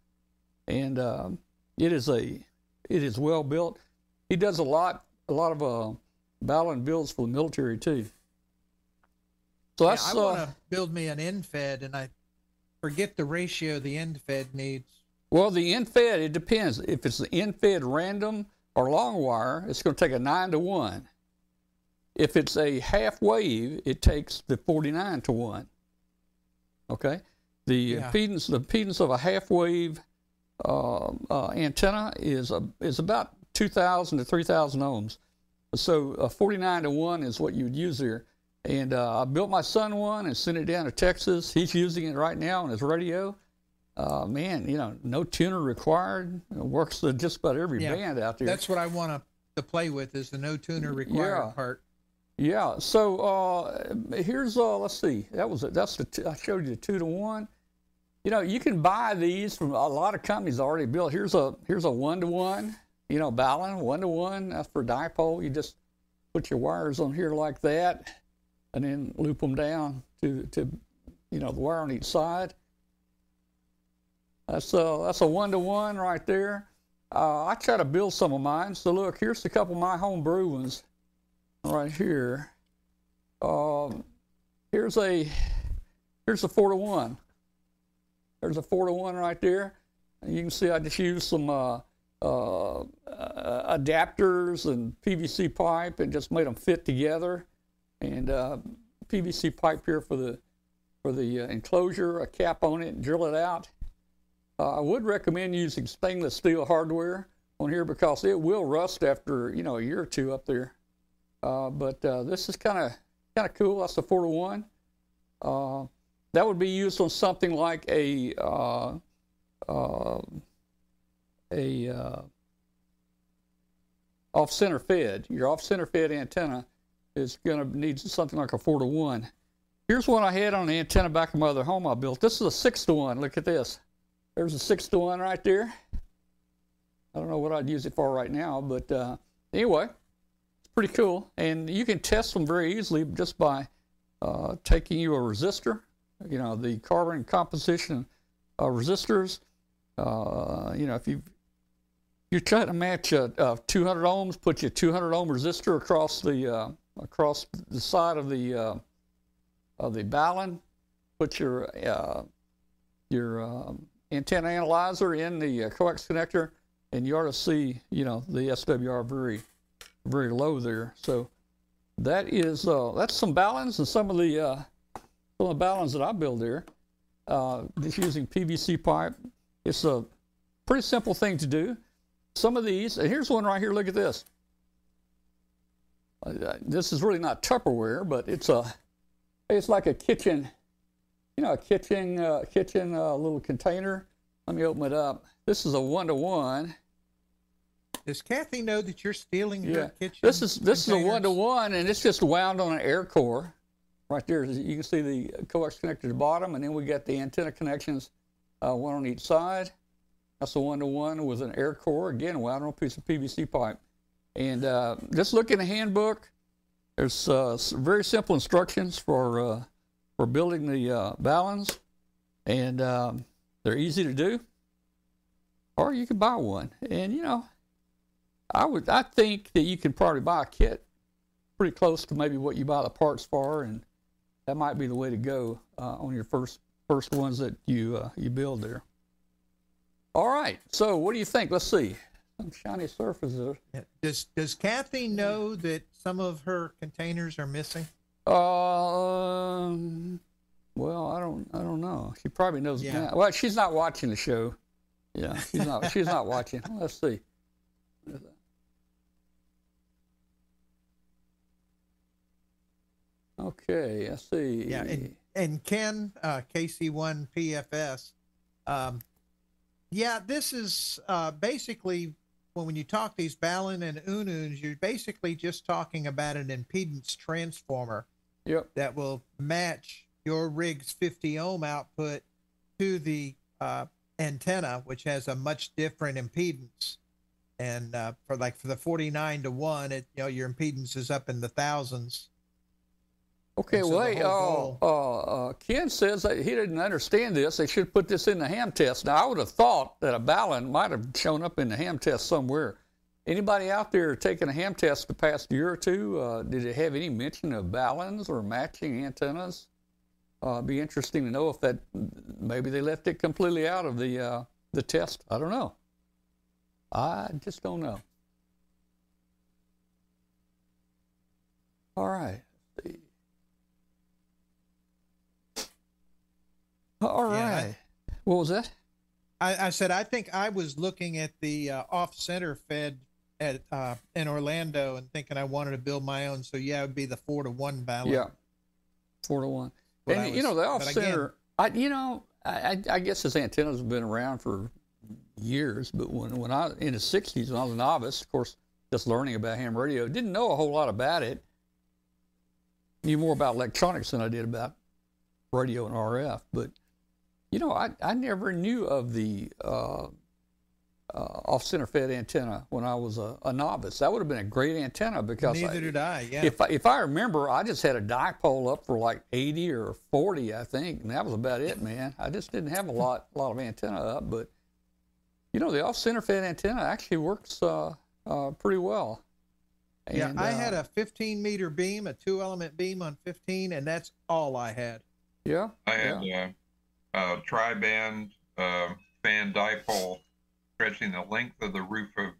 and um, it is a, it is well built. He does a lot, a lot of uh, Balun builds for the military too. So Yeah, that's I want to build me an end fed, and I forget the ratio the end fed needs. Well, the end fed, it depends. If it's the end fed random or long wire, it's going to take a 9 to 1. If it's a half wave, it takes the 49 to 1. Okay? The Yeah. impedance the impedance of a half wave uh, uh, antenna is a, is about 2,000 to 3,000 ohms. So uh, 49 to 1 is what you would use there. And uh, I built my son one and sent it down to Texas. He's using it right now on his radio. Uh, man, you know, no tuner required. It works with just about every Yeah, band out there. That's what I want to, to play with is the no tuner required Yeah. part. Yeah. So uh, here's uh, let's see. That was it. That's the two, I showed you the two to one. You know, you can buy these from a lot of companies already built. Here's a here's a one to one. You know, Balun one to one. For dipole. You just put your wires on here like that, and then loop them down to to you know the wire on each side. That's a that's a one to one right there. Uh, I try to build some of mine. So look, here's a couple of my homebrew ones right here. Um, here's a here's a four to one. There's a four to one right there. And you can see I just used some uh, uh, uh, adapters and PVC pipe and just made them fit together. And uh, PVC pipe here for the for the uh, enclosure, a cap on it, and drill it out. Uh, I would recommend using stainless steel hardware on here because it will rust after you know a year or two up there. Uh, but uh, this is kind of kind of cool. That's to one. Uh, that would be used on something like a uh, a uh, off center fed. Your off center fed antenna is going to need something like a four to one. Here's one I had on the antenna back of my other home I built. This is a six to one. Look at this. There's a six to one right there. I don't know what I'd use it for right now, but uh, anyway, it's pretty cool. And you can test them very easily just by uh, taking you a resistor, you know, the carbon composition uh, resistors. Uh, you know, if you you're trying to match a, a 200 ohms, put your 200 ohm resistor across the uh, across the side of the uh, of the balun. Put your uh, your um, antenna analyzer in the uh, coax connector, and you ought to see you know the SWR very very low there. So that is uh, that's some baluns and some of the uh, some of the baluns that I build there. Uh, just using PVC pipe. It's a pretty simple thing to do. Some of these, and here's one right here. Look at this. Uh, this is really not Tupperware, but it's a, it's like a kitchen, you know, a kitchen, uh, kitchen uh, little container. Let me open it up. This is a one to one. Does Kathy know that you're stealing her Yeah, kitchen? this is this is a one to one, and it's just wound on an air core. Right there, you can see the coax connector at the bottom, and then we got the antenna connections, uh, one on each side. That's a one to one with an air core, again wound on a piece of PVC pipe. And uh, just look in the handbook. There's uh, very simple instructions for uh, for building the uh, baluns, and um, they're easy to do. Or you can buy one, and you know, I would I think that you can probably buy a kit pretty close to maybe what you buy the parts for, and that might be the way to go uh, on your first first ones that you uh, you build there. All right, so what do you think? Let's see. Some shiny surfaces. Yeah. Does Does Kathy know that some of her containers are missing? Um, well, I don't I don't know. She probably knows. Yeah. now. Well, she's not watching the show. Yeah, she's not. she's not watching. Let's see. Okay, let's see. Yeah, and and Ken uh, KC1 PFS. Um, yeah, this is uh, basically when when you talk these Balun and Ununs, you're basically just talking about an impedance transformer Yep. that will match your rig's 50 ohm output to the uh, antenna, which has a much different impedance. And uh, for like for the 49 to one, it you know your impedance is up in the thousands. Okay, so well, uh, uh, uh, Ken says that he didn't understand this. They should put this in the ham test. Now, I would have thought that a balun might have shown up in the ham test somewhere. Anybody out there taking a ham test the past year or two, uh, did it have any mention of baluns or matching antennas? Uh, be interesting to know if that maybe they left it completely out of the uh, the test. I don't know. I just don't know. All right. See. All Yeah, I- What was that? I, I said I think I was looking at the uh, off center fed at uh, in Orlando and thinking I wanted to build my own. So yeah, it would be the four to one baluns. Yeah, four to one. But and I you know was- the but off again- center. I you know I, I I guess this antennas have been around for years, but when when I in the '60s when I was a novice, of course, just learning about ham radio, didn't know a whole lot about it. Knew more about electronics than I did about radio and RF, but you know I I never knew of the uh, uh, off center fed antenna when I was a, a novice. That would have been a great antenna because Neither I, did I. Yeah. if I, if I remember, I just had a dipole up for like 80 or 40, I think, and that was about it, man. I just didn't have a lot lot of antenna up, but you know, the off center fed antenna actually works uh, uh, pretty well. yeah, I uh, had a 15 meter beam, a two element beam on 15, and that's all I had. yeah, I had yeah. Uh, a tri-band uh, fan dipole stretching the length of the roof of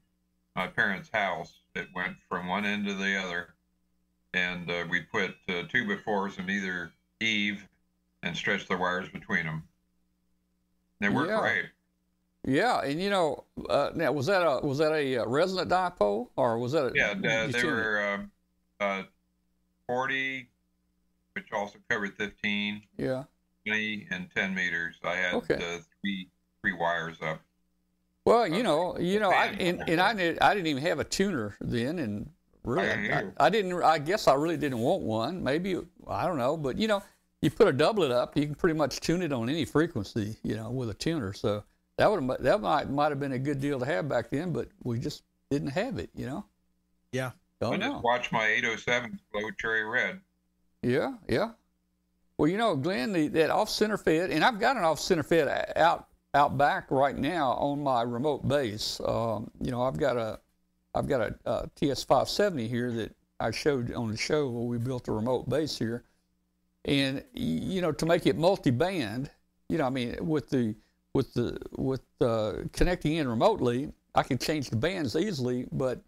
my parents' house. It went from one end to the other, and uh, we put uh, two befores in either eave and stretched the wires between them. They worked Yeah. great. yeah, and you know, uh, now was that a was that a uh, resonant dipole or was that a Yeah, uh, they were uh, 40, which also covered 15, yeah 20 and 10 meters. I had Okay. uh, three three wires up. Well, you know, you know, I and, and I did, I didn't even have a tuner then, and really, I I. I didn't. I guess I really didn't want one. Maybe I don't know, but you know, you put a doublet up, you can pretty much tune it on any frequency, you know, with a tuner. So that would that might might have been a good deal to have back then, but we just didn't have it, you know. Yeah. Don't I know. just watched my 807 glow cherry red. Yeah, yeah. Well, you know, Glenn, the, that off center fed, and I've got an off center fed out out back right now on my remote base. Um, you know, I've got a I've got a, uh TS 570 here that I showed on the show where we built a remote base here, and you know, to make it multi-band, you know, I mean, with the with the with uh, connecting in remotely, I can change the bands easily, but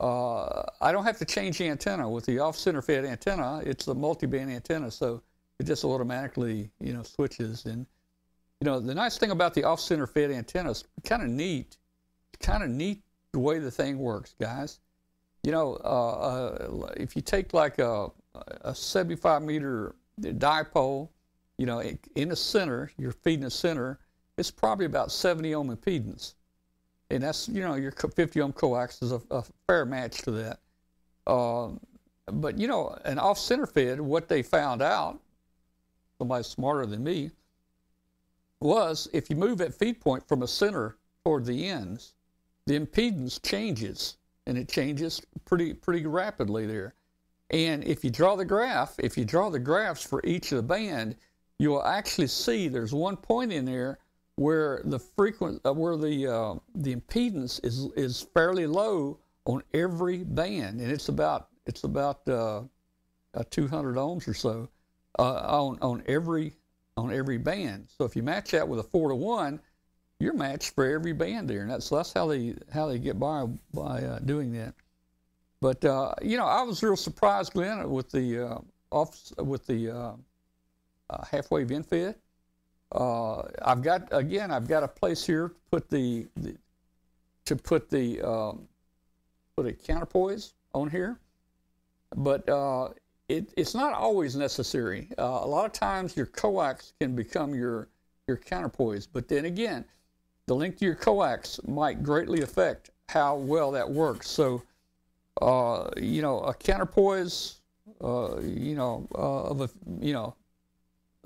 uh, I don't have to change the antenna with the off-center fed antenna. It's the multi-band antenna, so it just automatically, you know, switches. And you know, the nice thing about the off-center fed antenna is kind of neat. Kind of neat the way the thing works, guys. You know, uh, uh, if you take like a, a 75 meter dipole, you know, in- the center, you're feeding the center. It's probably about 70 ohm impedance and that's you know your 50 ohm coax is a, a fair match to that. Um, but you know, an off center fed, what they found out, somebody smarter than me, was if you move at feed point from a center toward the ends, the impedance changes, and it changes pretty pretty rapidly there. And if you draw the graph, if you draw the graphs for each of the band, you will actually see there's one point in there where the frequent uh, where the uh, the impedance is is fairly low on every band, and it's about it's about uh, uh, 200 ohms or so uh, on on every on every band. So if you match that with a four to one, you're matched for every band there, and that's that's how they how they get by by uh, doing that. But uh, you know, I was real surprised, Glenn, with the uh, off with the uh, uh, half wave end fed. Uh, I've got again, I've got a place here to put the, the to put the um, put a counterpoise on here, but it, it's not always necessary. Uh, a lot of times your coax can become your your counterpoise, but then again, the length of your coax might greatly affect how well that works. So, uh, you know, a counterpoise, uh, you know, uh, of a you know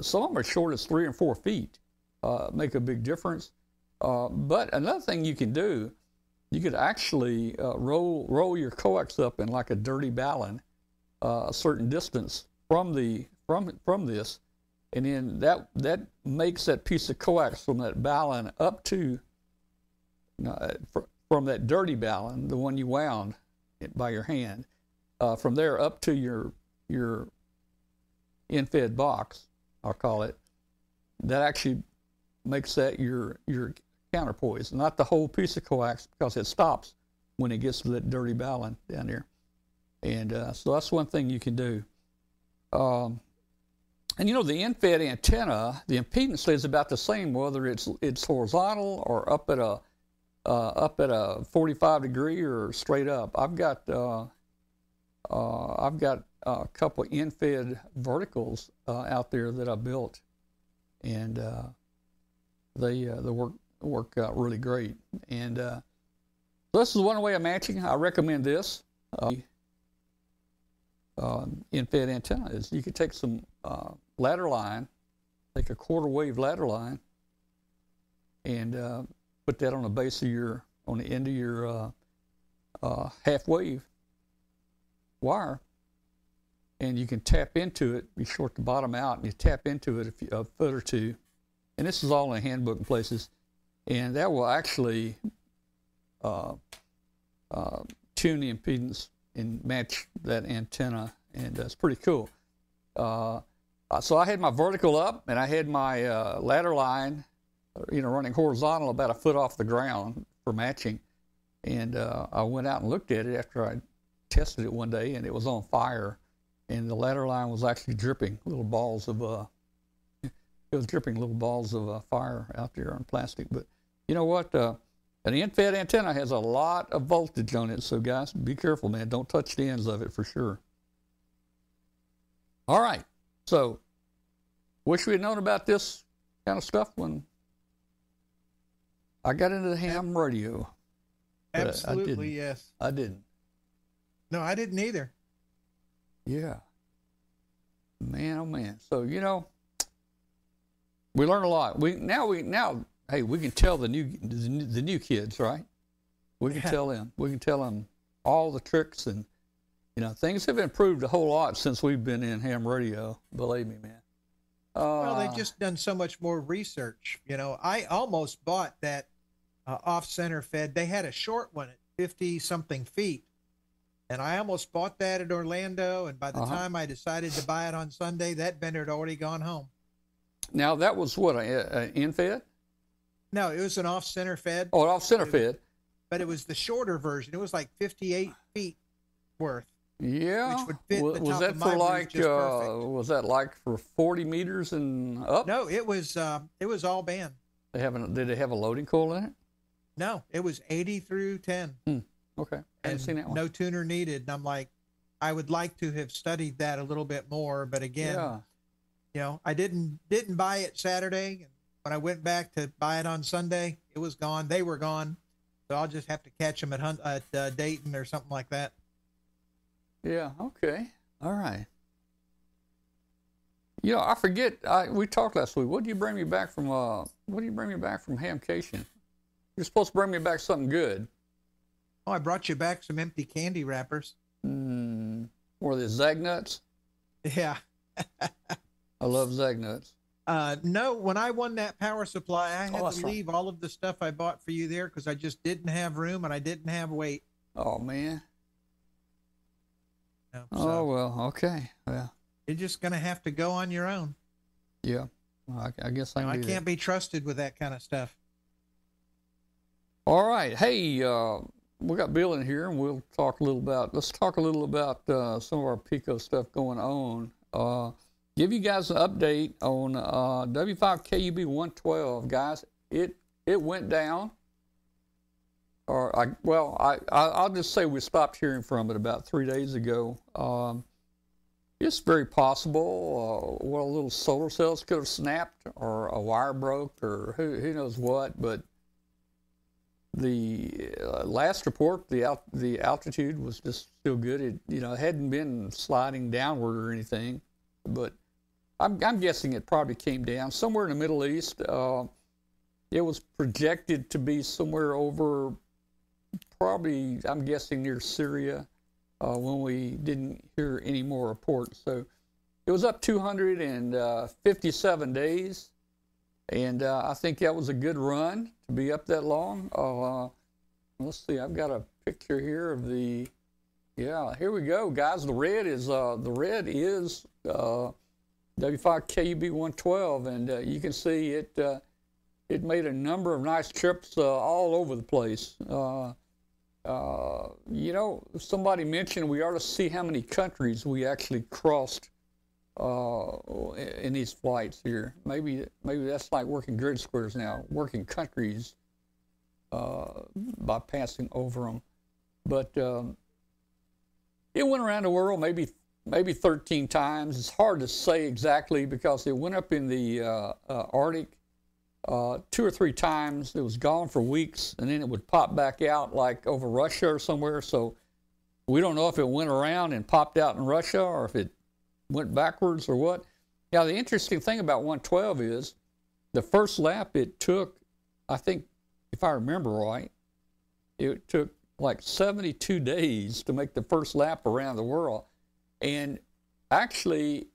some of them are short as three and four feet, uh, make a big difference. Uh, but another thing you can do, you could actually roll roll your coax up in like a dirty balun, uh, a certain distance from the from from this, and then that that makes that piece of coax from that balun up to uh, fr- from that dirty balun, the one you wound by your hand, uh, from there up to your your end-fed box I'll call it, that actually makes that your your counterpoise, not the whole piece of coax because it stops when it gets to that dirty balun down there. And uh, so that's one thing you can do. Um, and you know the end-fed antenna, the impedance is about the same whether it's it's horizontal or up at a uh, up at a 45 degree or straight up. I've got uh, uh, I've got a couple end-fed verticals uh, out there that I built, and uh, they they work work out really great. And this is one way of matching. I recommend this. Uh, uh, end-fed antenna is you could take some uh, ladder line, take a quarter wave ladder line, and uh, put that on the base of your on the end of your half wave wire, and you can tap into it. You short the bottom out, and you tap into it a, foot or two. And this is all in handbook and places, and that will actually uh, uh, tune the impedance and match that antenna, and that's pretty cool. Uh, uh, so I had my vertical up, and I had my uh, ladder line, uh, you know, running horizontal about a foot off the ground for matching. And uh, I went out and looked at it after I tested it one day, and it was on fire, and the ladder line was actually dripping little balls of uh, it was dripping little balls of uh, fire out there on plastic. But you know what? Uh, an end-fed antenna has a lot of voltage on it, so guys, be careful, man. Don't touch the ends of it for sure. All right, so wish we had known about this kind of stuff when I got into the ham radio. But I- Absolutely, yes. I didn't. No, I didn't either. Yeah. Man, oh man. So you know, we learn a lot. We now we now hey we can tell the new the new, kids right. We can Yeah. tell them. We can tell them all the tricks and you know things have improved a whole lot since we've been in ham radio. Believe me, man. Uh, Well, they've just done so much more research. You know, I almost bought that uh, off center fed. They had a short one at 50 something feet. And I almost bought that at Orlando. And by the Uh-huh. time I decided to buy it on Sunday, that vendor had already gone home. now that was what a, a end fed No, it was an off center fed, or off center fed. but it was the shorter version. It was like 58 feet worth. Yeah. Which would fit Wa- the was top that for like uh, was that like for forty meters and up? No, it was uh, it was all band. They haven't. Did they have a loading coil in it? No, it was 80 through 10. Okay, I haven't and seen that one. no tuner needed. And I'm like, I would like to have studied that a little bit more, but again, yeah, you know, I didn't didn't buy it Saturday. And when I went back to buy it on Sunday, it was gone. They were gone, so I'll just have to catch them at Hunt at uh, Dayton or something like that. yeah. Okay, all right. You know, I forget. I we talked last week. What do you bring me back from? Uh, what do you bring me back from Hamcation? You're supposed to bring me back something good. Oh, I brought you back some empty candy wrappers. Mm, or the Zagnuts. Yeah. I love Zagnuts. Uh, no, when I won that power supply, I had Oh, to right. leave all of the stuff I bought for you there because I just didn't have room and I didn't have weight. Oh man. Oh so well. Okay. Yeah. you're just gonna have to go on your own. Yeah. Well, I, I guess I can know, I do that. can't be trusted with that kind of stuff. All right. Hey, uh, we got Bill in here, and we'll talk a little about. Let's talk a little about uh, some of our Pico stuff going on. Give you guys an update on uh, W5KUB 112, guys. It it went down. Or I well, I, I I'll just say we stopped hearing from it about three days ago. Um, it's very possible. Uh, well, little solar cells could have snapped, or a wire broke, or who who knows what, but the uh, last report, the alt- the altitude was just still good. It you know hadn't been sliding downward or anything, but I'm I'm guessing it probably came down somewhere in the Middle East. Uh, it was projected to be somewhere over, probably I'm guessing near Syria, uh, when we didn't hear any more reports. So it was up 257 days. And uh, I think that was a good run to be up that long. Uh, let's see, I've got a picture here of the. Yeah, here we go, guys. The red is uh, the red is uh, W5KUB 112, and uh, you can see it. Uh, it made a number of nice trips uh, all over the place. Uh, uh, you know, somebody mentioned we ought to see how many countries we actually crossed uh, in these flights here. Maybe maybe that's like working grid squares now, working countries by passing over them. But um, it went around the world maybe maybe 13 times. It's hard to say exactly because it went up in the uh, uh, Arctic uh, two or three times. It was gone for weeks, and then it would pop back out like over Russia or somewhere. So we don't know if it went around and popped out in Russia or if it went backwards or what. Now, the interesting thing about 112 is the first lap it took, I think, if I remember right, it took like 72 days to make the first lap around the world. And actually,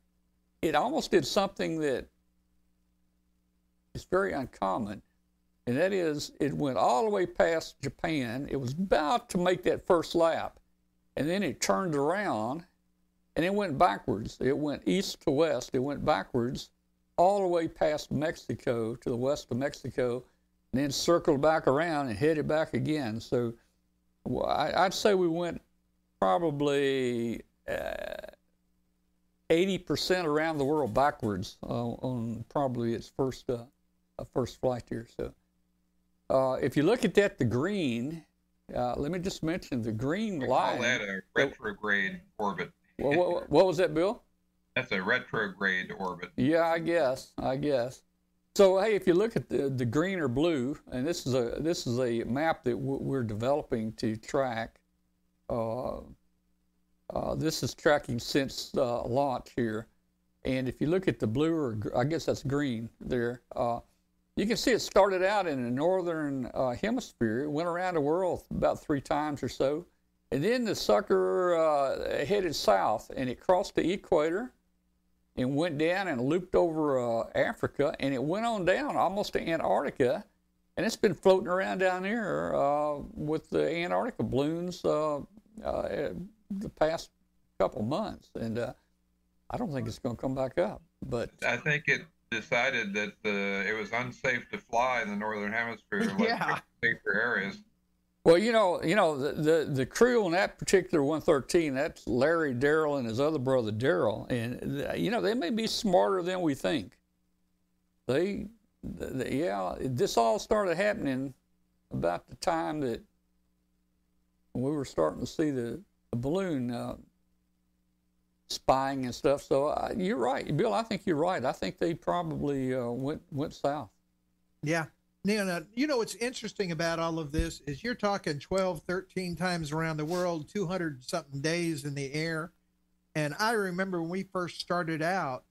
it almost did something that is very uncommon. And that is, it went all the way past Japan. It was about to make that first lap. And then it turned around and it went backwards. It went east to west. It went backwards all the way past Mexico to the west of Mexico, and then circled back around and headed back again. So well, I, I'd say we went probably eighty percent around the world backwards uh, on probably its first uh, uh, first flight here. So uh, if you look at that, the green. Uh, let me just mention the green I line. call that a retrograde orbit. What, what, what was that, Bill? That's a retrograde orbit. Yeah, I guess. I guess. So hey, if you look at the, the green or blue, and this is a this is a map that we're developing to track. Uh, uh, this is tracking since uh, launch here, and if you look at the blue or I guess that's green there, uh, you can see it started out in the northern uh, hemisphere. It went around the world about three times or so, and then the sucker uh, headed south, and it crossed the equator and went down and looped over Africa, and it went on down almost to Antarctica, and it's been floating around down there with the Antarctica balloons uh, the past couple months, and uh, I don't think it's going to come back up. But I think it decided that uh, it was unsafe to fly in the northern hemisphere. Yeah. safer areas. well, you know, you know the the, the crew on that particular 113, that's Larry, Daryl, and his other brother Daryl, and uh, you know they may be smarter than we think. They, th th- yeah, this all started happening about the time that we were starting to see the balloon uh, spying and stuff. So uh, you're right, Bill. I think you're right. I think they probably uh, went went south. Yeah. Now, you know what's interesting about all of this is you're talking 12, 13 times around the world, 200 something days in the air. And I remember when we first started out,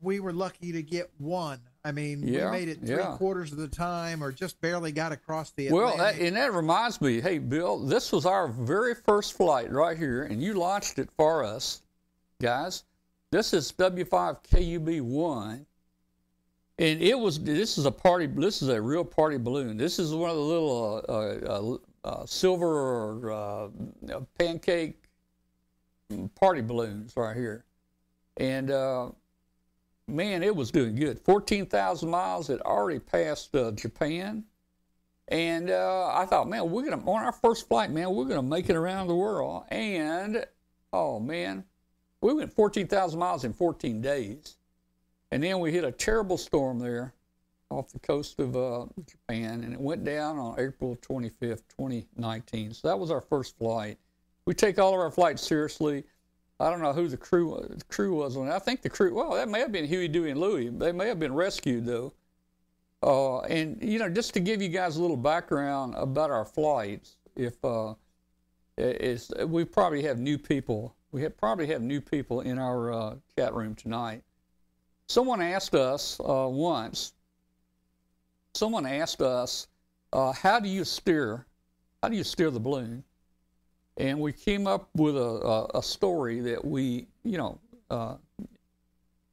we were lucky to get one. I mean, Yeah, we made it three yeah. quarters of the time or just barely got across the Well, that, and that reminds me, hey, Bill, this was our very first flight right here, and you launched it for us, guys. This is W5KUB1, and it was. This is a party. This is a real party balloon. This is one of the little uh, uh, uh, silver or uh, pancake party balloons right here, and. Man, it was doing good. 14,000 miles. It already passed uh, Japan. And uh, I thought, man, we're going to, on our first flight, man, we're going to make it around the world. And, oh, man, we went 14,000 miles in 14 days. And then we hit a terrible storm there off the coast of uh, Japan. And it went down on April 25th, 2019. So that was our first flight. We take all of our flights seriously. I don't know who the crew the crew was on. I think the crew. Well, that may have been Huey, Dewey, and Louie. They may have been rescued though. Uh, and you know, just to give you guys a little background about our flights, if uh, is we probably have new people. We have, probably have new people in our uh, chat room tonight. Someone asked us uh, once. Someone asked us, uh, "How do you steer? How do you steer the balloon?" And we came up with a, a, a story that we, you know, uh,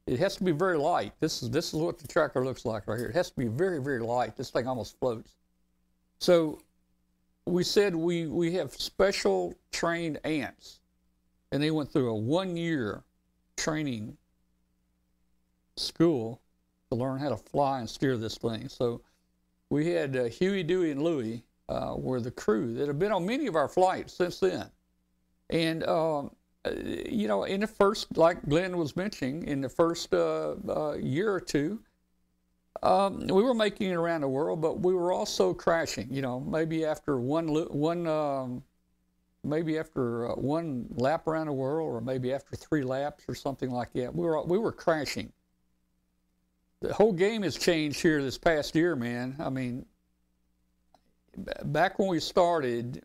it has to be very light. This is this is what the tracker looks like right here. It has to be very very light. This thing almost floats. So we said we we have special trained ants, and they went through a one year training school to learn how to fly and steer this thing. So we had uh, Huey, Dewey, and Louie uh, were the crew that have been on many of our flights since then. And, um, uh, you know, in the first, like Glenn was mentioning, in the first uh, uh, year or two, um, we were making it around the world, but we were also crashing. You know, maybe after one one um, maybe after uh, one lap around the world, or maybe after three laps, or something like that. We were we were crashing. The whole game has changed here this past year, man. I mean, back when we started,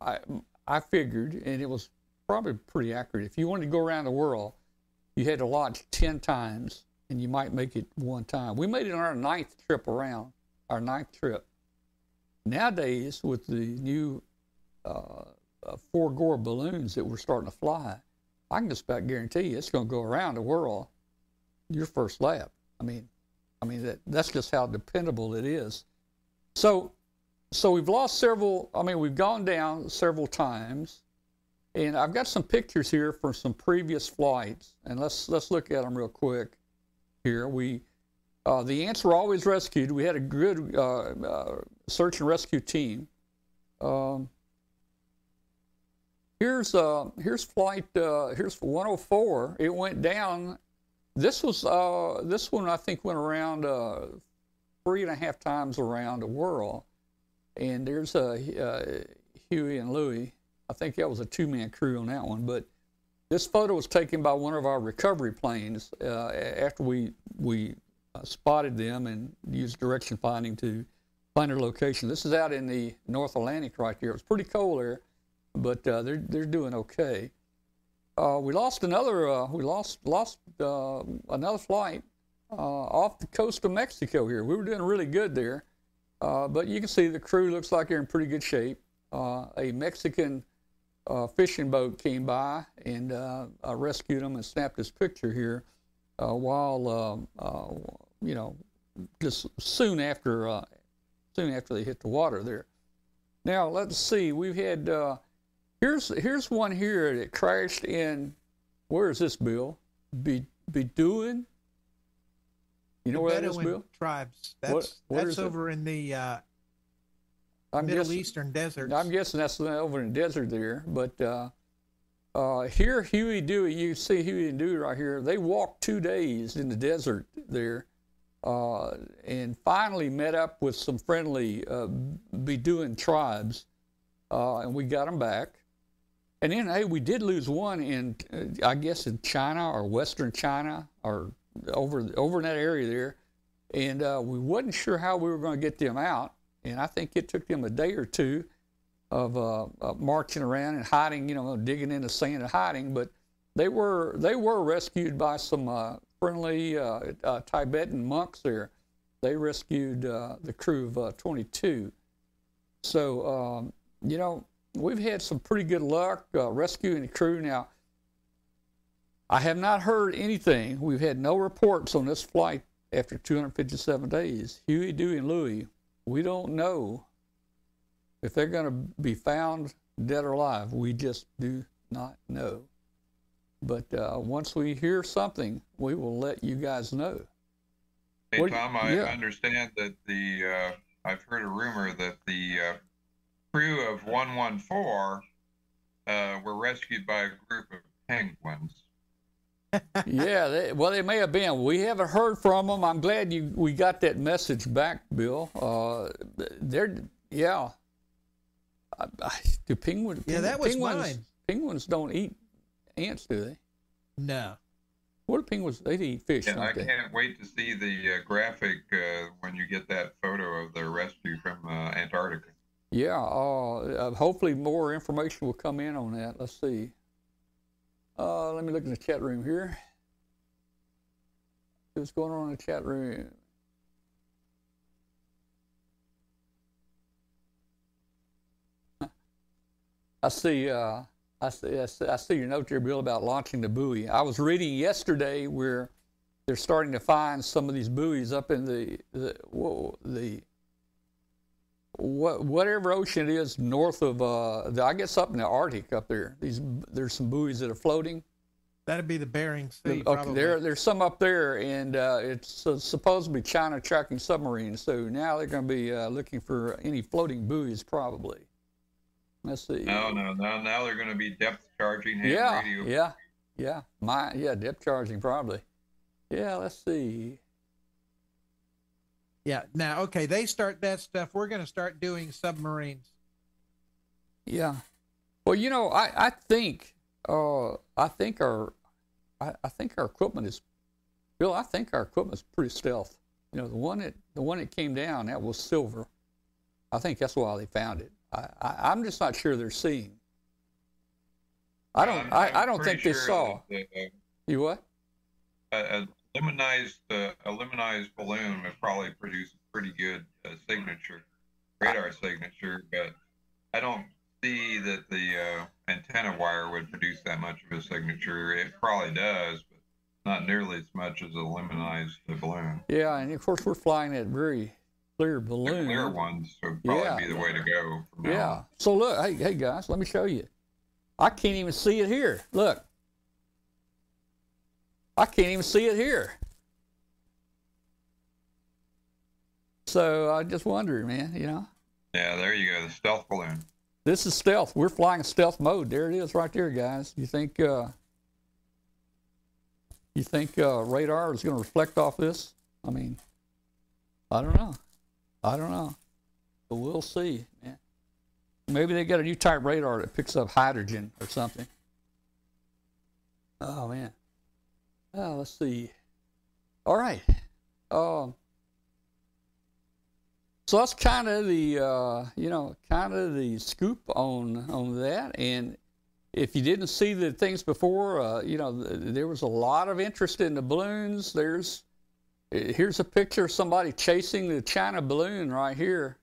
I I figured, and it was probably pretty accurate. If you wanted to go around the world, you had to launch ten times, and you might make it one time. We made it on our ninth trip around, our ninth trip. Nowadays, with the new uh, uh, four Gore balloons that we're starting to fly, I can just about guarantee you it's going to go around the world your first lap. I mean, I mean that that's just how dependable it is. So, so we've lost several. I mean, we've gone down several times, and I've got some pictures here from some previous flights, and let's let's look at them real quick. Here we. Uh, the ants were always rescued. We had a good uh, uh, search and rescue team. Um, here's uh, here's flight uh, here's 104. It went down. This was uh, this one I think went around three and a half times around the world. And there's uh, uh, Huey and Louie. I think that was a two man crew on that one. But this photo was taken by one of our recovery planes uh, after we we uh, spotted them and used direction finding to find their location. This is out in the North Atlantic right here. It's pretty cold there, but uh, they're they're doing okay. Uh, we lost another uh, we lost lost another flight off the coast of Mexico here. We were doing really good there, uh, but you can see the crew looks like they're in pretty good shape. Uh, a Mexican uh, fishing boat came by and uh, I rescued him and snapped his picture here uh, while um, you know just soon after soon after they hit the water there. Now let's see. We've had here's here's one here that crashed in. Where is this, Bill? Be Bedouin. You know The where that is, Bill? tribes. That's what that's is it? over in the uh, I'm Middle guessing- Eastern deserts. I'm guessing that's over in the desert there. But uh, uh, here, Huey Dewey, you see Huey and Dewey right here. They walked two days in the desert there, uh, and finally met up with some friendly uh, Bedouin tribes, uh, and we got them back. And then, hey, we did lose one in, uh, I guess, in China or Western China or over over in that area there, and uh, we wasn't sure how we were going to get them out. And I think it took them a day or two of uh, uh, marching around and hiding, you know, digging in the sand and hiding. But they were they were rescued by some uh, friendly uh, uh, Tibetan monks there. They rescued the crew of uh, 22. So um, you know we've had some pretty good luck rescuing the crew. Now I have not heard anything. We've had no reports on this flight after 257 days. Huey, Dewey, and Louie. We don't know if they're going to be found dead or alive. We just do not know. But uh, once we hear something, we will let you guys know. Hey, What- Tom, I yeah. understand that the, uh, I've heard a rumor that the uh, crew of 114 uh, were rescued by a group of penguins. Yeah, they, well, they may have been. We haven't heard from them. I'm glad you we got that message back, Bill. Uh, they're yeah. I, I, do penguin? Yeah, that was penguins, mine. Penguins don't eat ants, do they? no. What do penguins? They eat fish, Yeah, I they? can't wait to see the uh, graphic uh, when you get that photo of their rescue from uh, Antarctica. Yeah, uh, uh, hopefully more information will come in on that. Let's see. Uh, let me look in the chat room here. See what's going on in the chat room. I see. Uh, I see. I see. Your note there, Bill, about launching the buoy. I was reading yesterday where they're starting to find some of these buoys up in the the whoa, the what, whatever ocean it is north of, uh, the, I guess up in the Arctic up there. These there's some buoys that are floating. That'd be the Bering Sea. Okay, probably. there there's some up there, and uh, it's uh, supposed to be China tracking submarines. So now they're going to be uh, looking for any floating buoys, probably. Let's see. No, no, no. Now they're going to be depth charging ham yeah, radio. yeah, yeah. My yeah, depth charging probably. Yeah, let's see. Yeah. Now, okay, they start that stuff. We're going to start doing submarines. Yeah. Well, you know, I, I think uh, I think our I, I think our equipment is Bill, I think our equipment is pretty stealth. You know, the one that the one that came down that was silver. I think that's why they found it. I, I I'm just not sure they're seeing. I don't I'm- I, I'm I don't pretty think they saw. that, uh, You what? a, aluminized uh, aluminized balloon would probably produce a pretty good uh, signature, radar signature, but I don't see that the uh, antenna wire would produce that much of a signature. It probably does, but not nearly as much as aluminized balloon. Yeah, and of course we're flying that very clear The balloon. clear ones would probably Yeah. be the way to go. From Yeah. on. So look, hey, hey guys, let me show you. I can't even see it here. Look. I can't even see it here. So I just wondered, man, you know. Yeah, there you go. The stealth balloon. This is stealth. We're flying stealth mode. There it is right there, guys. You think uh you think uh radar is gonna reflect off this? I mean, I don't know. I don't know. But we'll see, man. Maybe they got a new type radar that picks up hydrogen or something. Oh man. Oh, let's see. All right. Um. So that's kind of the uh, you know kind of the scoop on on that. And if you didn't see the things before, uh, you know th- there was a lot of interest in the balloons. There's here's a picture of somebody chasing the China balloon right here.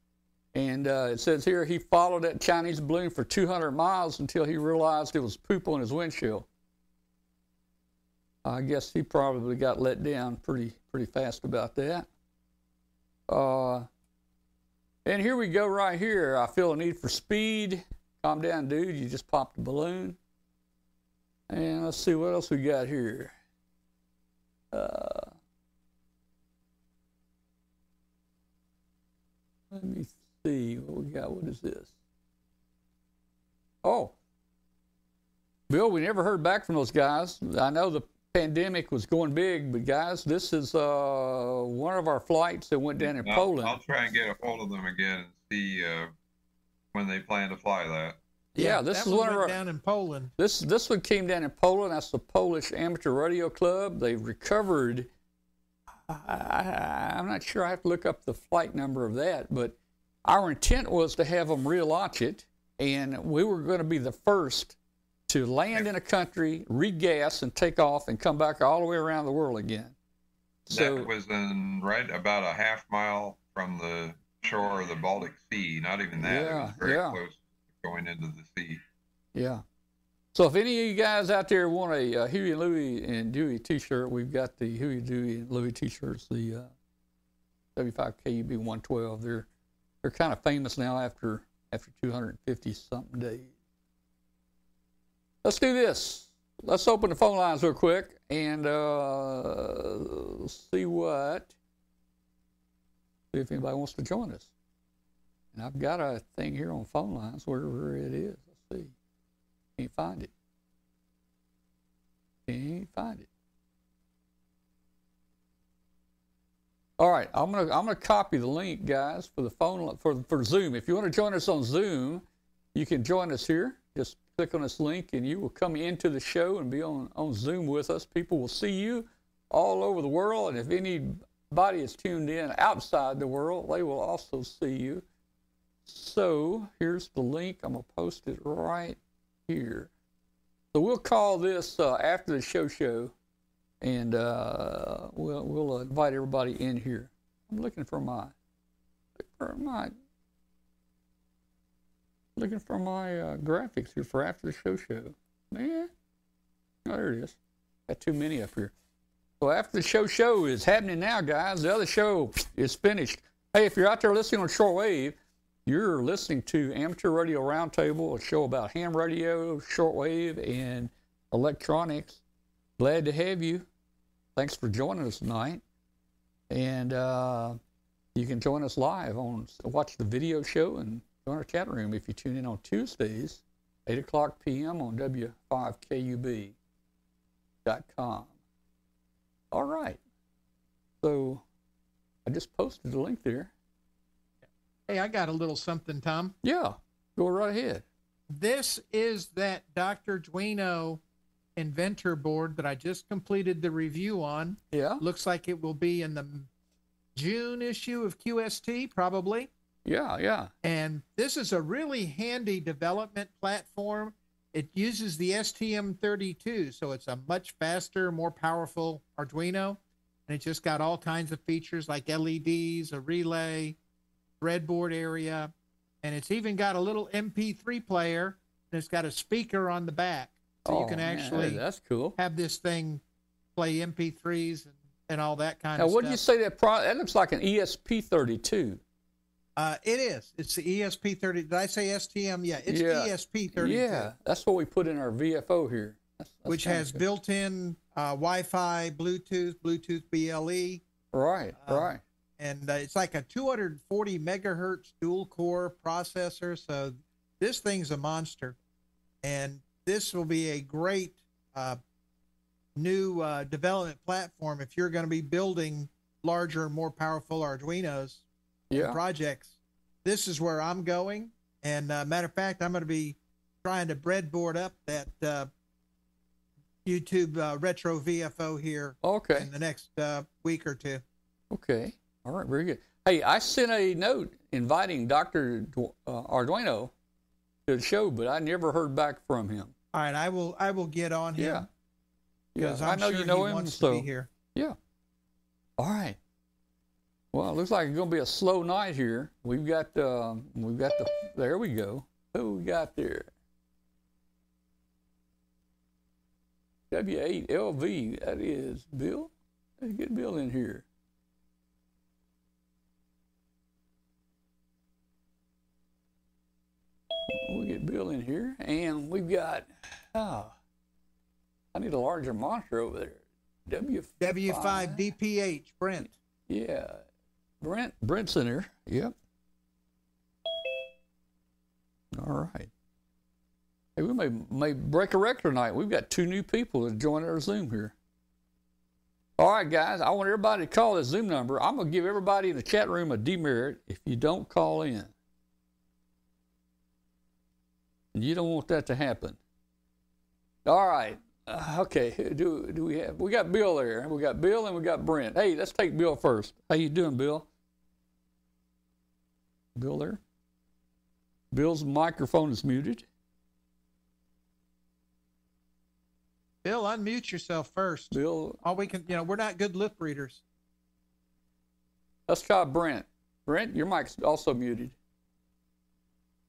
And uh, it says here he followed that Chinese balloon for 200 miles until he realized it was poop on his windshield. I guess he probably got let down pretty pretty fast about that. Uh, and here we go right here. I feel a need for speed. Calm down, dude. You just popped a balloon. And let's see what else we got here. Uh, let me see what we got. What is this? Oh, Bill, we never heard back from those guys. I know the pandemic was going big, but guys, this is uh, one of our flights that went down in I'll, Poland. I'll try and get a hold of them again and see uh, when they plan to fly that. yeah, this that is one one of our. down in Poland. This this one came down in Poland. That's the Polish Amateur Radio Club. They've recovered. I, I, I'm not sure. I have to look up the flight number of that, but our intent was to have them relaunch it, and we were going to be the first to land in a country, regas, and take off, and come back all the way around the world again. So that was in right about a half mile from the shore of the Baltic Sea. Not even that. it was very yeah. close going into the sea. Yeah. So if any of you guys out there want a uh, Huey, Louie, and Dewey T-shirt, we've got the Huey, Dewey, and Louie T-shirts, the uh, 75 KUB 112. They're they're kind of famous now after after 250 something days. Let's do this. Let's open the phone lines real quick and uh, see what see if anybody wants to join us. And I've got a thing here on phone lines wherever it is. Let's see. Can't find it. Can't find it. All right, I'm gonna I'm gonna copy the link, guys, for the phone for for Zoom. If you want to join us on Zoom, you can join us here. Just click on this link, and you will come into the show and be on on Zoom with us. People will see you all over the world, and if anybody is tuned in outside the world, they will also see you. So here's the link. I'm gonna post it right here. So we'll call this uh, after the show show, and uh, we'll we'll invite everybody in here. I'm looking for my for my looking for my uh, graphics here for after the show show. Man, oh, there it is. Got too many up here. So after the show show is happening now, guys. The other show is finished. Hey, if you're out there listening on shortwave, you're listening to Amateur Radio Roundtable, a show about ham radio, shortwave, and electronics. Glad to have you. Thanks for joining us tonight. And uh, you can join us live on watch the video show and join our chat room if you tune in on Tuesdays, 8 o'clock p.m. on W5KUB.com. All right. So I just posted the link there. Hey, I got a little something, Tom. Yeah, go right ahead. This is that Dr. Duino inventor board that I just completed the review on. Yeah, Looks like it will be in the June issue of QST, probably. Yeah, yeah. And this is a really handy development platform. It uses the STM32, so it's a much faster, more powerful Arduino. And it just got all kinds of features like LEDs, a relay, breadboard area, and it's even got a little MP3 player. And it's got a speaker on the back, so you Oh, can man, actually that's cool. have this thing play MP3s and, and all that kind of. Now, of what did you say that pro- that looks like an E ESP32? Uh, it is. It's the ESP30. Did I say STM? Yeah, it's Yeah. ESP 30. Yeah, that's what we put in our VFO here. That's, that's which has built-in uh, Wi-Fi, Bluetooth, Bluetooth BLE, right, um, right. and uh, it's like a 240 megahertz dual-core processor. So this thing's a monster, and this will be a great uh, new uh, development platform if you're going to be building larger, and more powerful Arduinos Yeah, projects. This is where I'm going, and uh, matter of fact, I'm going to be trying to breadboard up that uh, YouTube uh, retro VFO here Okay. in the next uh, week or two. Okay. All right. Very good. Hey, I sent a note inviting Dr. Du- uh, Arduino to the show, but I never heard back from him. All right, I will I will get on him Yeah. because I know sure you know him, so to be here. yeah. All right. Well, it looks like it's going to be a slow night here. We've got um, we've got the there we go. Who we got there? W8LV. That is Bill. Let's get Bill in here. We get Bill in here, and we've got. Oh, I need a larger monitor over there. W W5 DPH Brent. yeah, Brent Brent's in here. Yep. All right. Hey, we may may break a record tonight. We've got two new people that joined our Zoom here. All right, guys. I want everybody to call this Zoom number. I'm gonna give everybody in the chat room a demerit if you don't call in. You don't want that to happen. All right. Uh, okay. Do do we have? We got Bill there. We got Bill and we got Brent. Hey, let's take Bill first. How you doing, Bill? Bill there. Bill's microphone is muted. Bill, unmute yourself first. Bill, All we can, you know, we're not good lip readers. let's try Brent. Brent, your mic's also muted.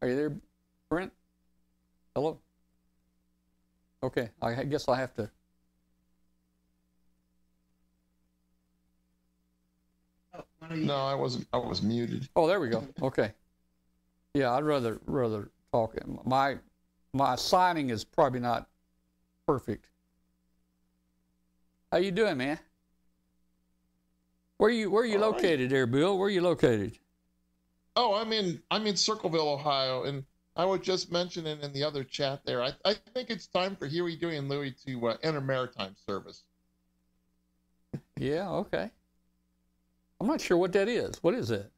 Are you there, Brent? Hello. Okay, I guess I have to. No, I wasn't. I was muted. Oh, there we go. Okay. Yeah, I'd rather rather talk. My my signing is probably not perfect. How you doing, man? Where you where you All right. located there, Bill? Where are you located? Oh, I'm in. I'm in Circleville, Ohio, and I was just mentioning in the other chat there. I, I think it's time for Huey, Dewey, and Louie to uh, enter maritime service. Yeah, okay. I'm not sure what that is. What is it?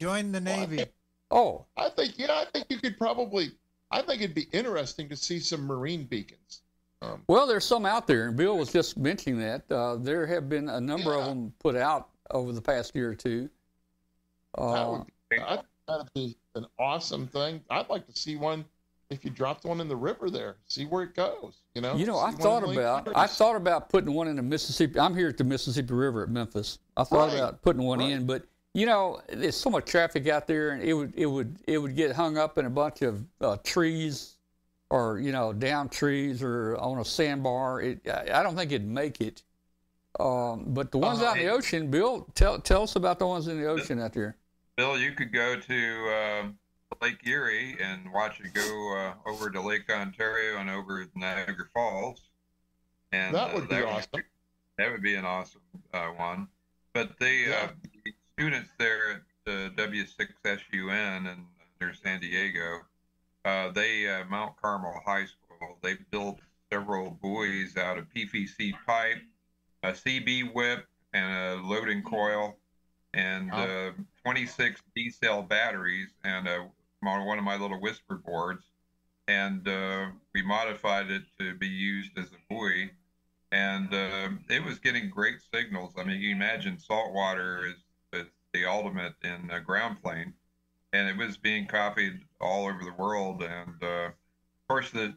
Join the Well, I Navy. think- Oh, I think. Yeah, I think you could probably. I think it'd be interesting to see some marine beacons. Um, well, there's some out there, and Bill was just mentioning that. Uh, there have been a number of them put out over the past year or two. that Uh, would be, I, that'd be an awesome thing. I'd like to see one. If you dropped one in the river there, see where it goes. You know. You know, I thought in Lake about I thought about putting one in the Mississippi. I'm here at the Mississippi River at Memphis. I thought Right, about putting one right. in, but you know, there's so much traffic out there, and it would it would it would get hung up in a bunch of uh, trees, or you know, down trees, or on a sandbar. It I I don't think it'd make it. Um, but the ones Uh, out in the ocean, Bill, tell tell us about the ones in the ocean out there. Bill, you could go to um, Lake Erie and watch it go uh, over to Lake Ontario and over Niagara Falls. And That uh, would be awesome. that would be an awesome uh, one. But the, uh, Yeah. the students there at uh, W6SUN and near San Diego, uh, they uh, Mount Carmel High School, they built several buoys out of PVC pipe, a CB whip, and a loading coil, and Wow. uh, 26 D cell batteries, and uh, on one of my little whisper boards. And uh, we modified it to be used as a buoy and uh, it was getting great signals. I mean, you imagine saltwater is, is the ultimate in a ground plane, and it was being copied all over the world. And uh, of course, the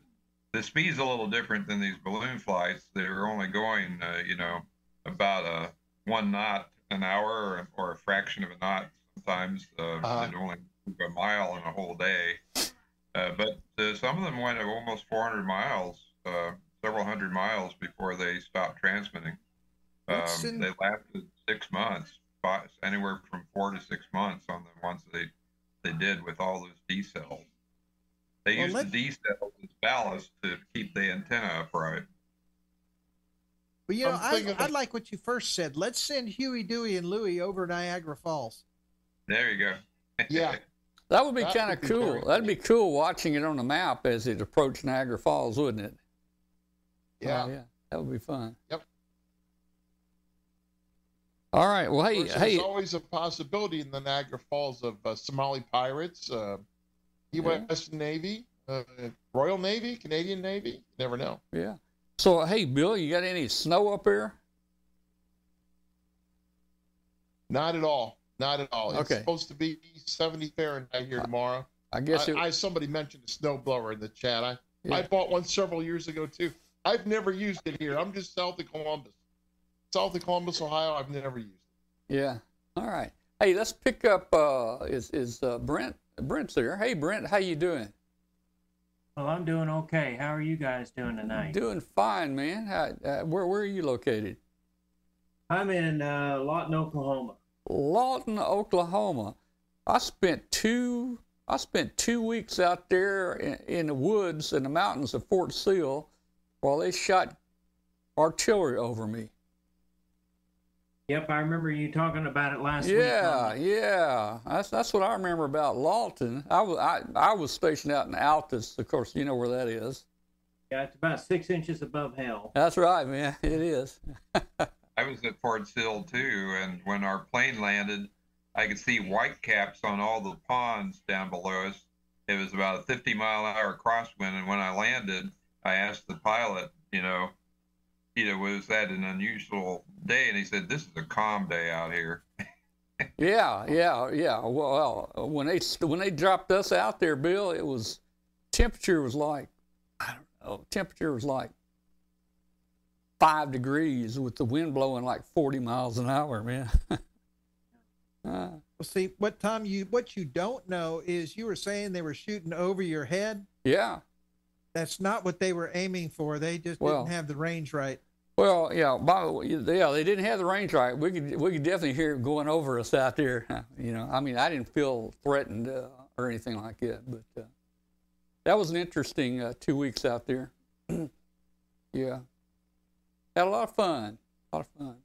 the speed's a little different than these balloon flights. They're only going, uh, you know, about a one knot an hour, or, or a fraction of a knot. Sometimes uh, only move a mile in a whole day. Uh, but uh, some of them went almost 400 miles. Uh, several hundred miles before they stopped transmitting. Um, in- They lasted six months, five, anywhere from four to six months on the ones they they did with all those D cells. They Well, used let- the D cells as ballast to keep the antenna upright. But you know, I'm I, thinking I of- like what you first said. Let's send Huey, Dewey, and Louie over Niagara Falls. There you go. Yeah. That would be kind of cool. That'd be cool watching it on the map as it approached Niagara Falls, wouldn't it? Yeah. Oh, yeah, that would be fun. Yep. All right. Well, hey, course, hey, There's always a possibility in the Niagara Falls of uh, Somali pirates, uh, U.S. Navy, uh, Royal Navy, Canadian Navy. Never know. Yeah. So, hey, Bill, you got any snow up here? Not at all. Not at all. It's Okay. supposed to be 70 Fahrenheit here tomorrow. I guess it. I somebody mentioned a snowblower in the chat. I Yeah. I bought one several years ago too. I've never used it here. I'm just south of Columbus, south of Columbus, Ohio. I've never used it. Yeah. All right. Hey, let's pick up. Uh, is is uh, Brent? Brent's there. Hey, Brent, how you doing? Well, I'm doing okay. How are you guys doing tonight? Doing fine, man. How, uh, where where are you located? I'm in uh, Lawton, Oklahoma. Lawton, Oklahoma. I spent two. I spent two weeks out there in, in the woods in the mountains of Fort Sill, while they shot artillery over me. Yep, I remember you talking about it last week. Yeah, yeah. That's that's what I remember about Lawton. I was I, I was stationed out in Altus. Of course, you know where that is. yeah, it's about six inches above hell. That's right, man. It is. I was at Fort Sill too, and when our plane landed, I could see whitecaps on all the ponds down below us. It was about a 50 mile an hour crosswind, and when I landed, I asked the pilot, you know, you know, was that an unusual day? And he said, "This is a calm day out here." Yeah, yeah, yeah. Well, when they when they dropped us out there, Bill, it was temperature was like I don't know. Temperature was like five degrees with the wind blowing like 40 miles an hour, man. Uh, Well, see, what Tom, you what you don't know is you were saying they were shooting over your head. yeah. That's not what they were aiming for. They just Well- didn't have the range right. Well, yeah, by, yeah, they didn't have the range right. We could we could definitely hear it going over us out there. You know, I mean, I didn't feel threatened uh, or anything like that, but uh, that was an interesting uh, two weeks out there. yeah, had a lot of fun. A lot of fun.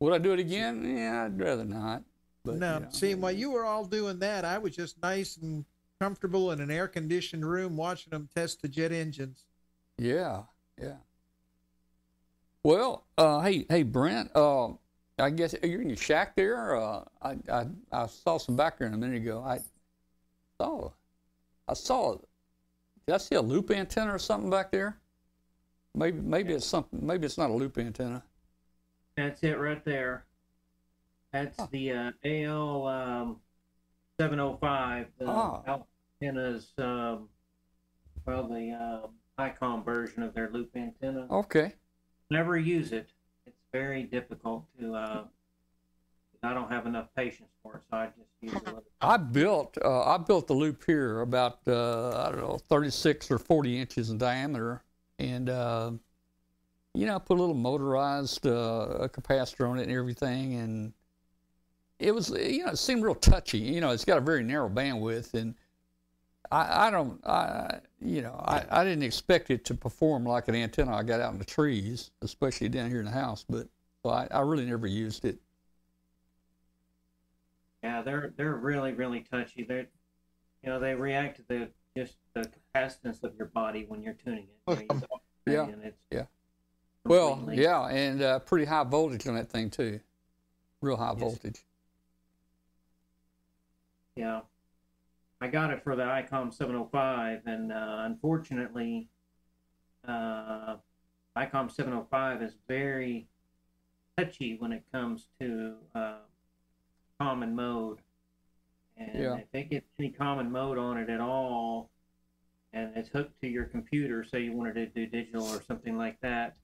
Would I do it again? Yeah, I'd rather not. But no, you know, see, while you were all doing that, I was just nice and comfortable in an air conditioned room watching them test the jet engines. Yeah, yeah. Well, uh, hey, hey, Brent. Uh, I guess you're in your shack there. Uh, I, I, I saw some background a minute ago. I saw, I saw. Did I see a loop antenna or something back there? Maybe, maybe it's something. Maybe it's not a loop antenna. That's it right there. That's the uh, AL um, 705. The Ah. antennas, um, well, the uh, ICOM version of their loop antenna. Okay. Never use it. It's very difficult to. Uh, I don't have enough patience for it, so I just use little. I built uh, I built the loop here about uh, I don't know 36 or 40 inches in diameter, and uh, you know I put a little motorized uh, capacitor on it and everything, and it was you know it seemed real touchy. You know it's got a very narrow bandwidth, and I, I don't I you know I, I didn't expect it to perform like an antenna I got out in the trees, especially down here in the house, but I, I really never used it. Yeah, they're they're really really touchy. They, you know, they react to the just the capacitance of your body when you're tuning it. Yeah, yeah. Well, yeah, and uh, pretty high voltage on that thing too. Real high Yes. voltage. Yeah. I got it for the ICOM 705, and uh, unfortunately, uh, ICOM 705 is very touchy when it comes to uh, common mode. And Yeah. if it gets any common mode on it at all, and it's hooked to your computer, say you wanted to do digital or something like that,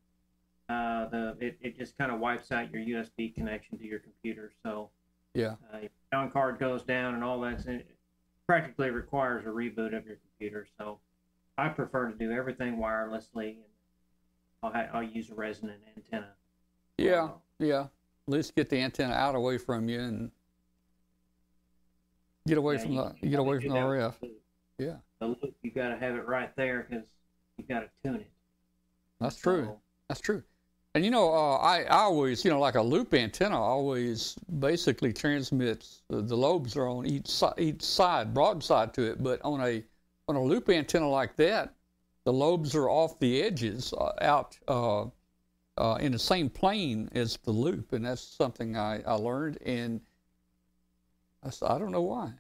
uh, the it, it just kind of wipes out your USB connection to your computer. So Yeah. uh, your sound card goes down and all that. It practically requires a reboot of your computer. So I prefer to do everything wirelessly. And I'll, ha- I'll use a resonant antenna. Yeah, yeah. At least get the antenna out away from you and get away Yeah, from the get away from the RF. loop. Yeah, The loop, you got to have it right there because you got to tune it. that's true. So, That's true. And you know, uh, I, I always, you know, like a loop antenna always basically transmits the, the lobes are on each side, each side, broadside to it. But on a on a loop antenna like that, the lobes are off the edges, uh, out uh, uh, in the same plane as the loop, and that's something I, I learned, and I, I don't know why.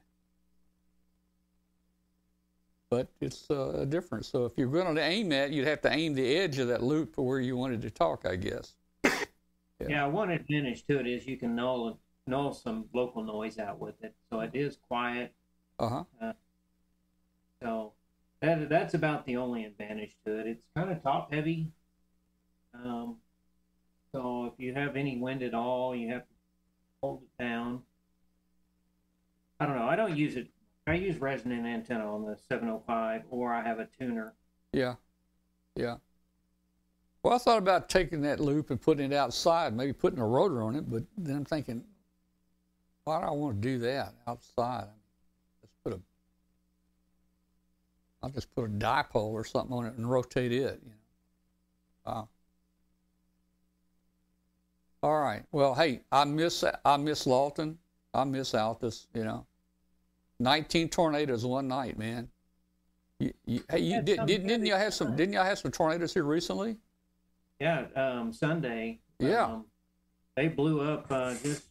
But it's uh, different. So if you're going to aim at, you'd have to aim the edge of that loop for where you wanted to talk, I guess. Yeah. Yeah. one advantage to it is you can null null some local noise out with it, so it is quiet. Uh huh. So that that's about the only advantage to it. It's kind of top heavy. Um, so if you have any wind at all, you have to hold it down. I don't know. I don't use it. I use resonant antenna on the 705, or I have a tuner. Yeah. Yeah. Well, I thought about taking that loop and putting it outside, maybe putting a rotor on it, but then I'm thinking, why do I want to do that outside? Let's put a, I'll just put a dipole or something on it and rotate it. You know. Wow. All right. Well, hey, I miss I miss Lawton. I miss Altus. You know, 19 tornadoes one night, man. You, you, hey, you did, did, not didn't heavy you have some storms. didn't y'all have some tornadoes here recently? Yeah, um, Sunday. Yeah. Um, they blew up uh, just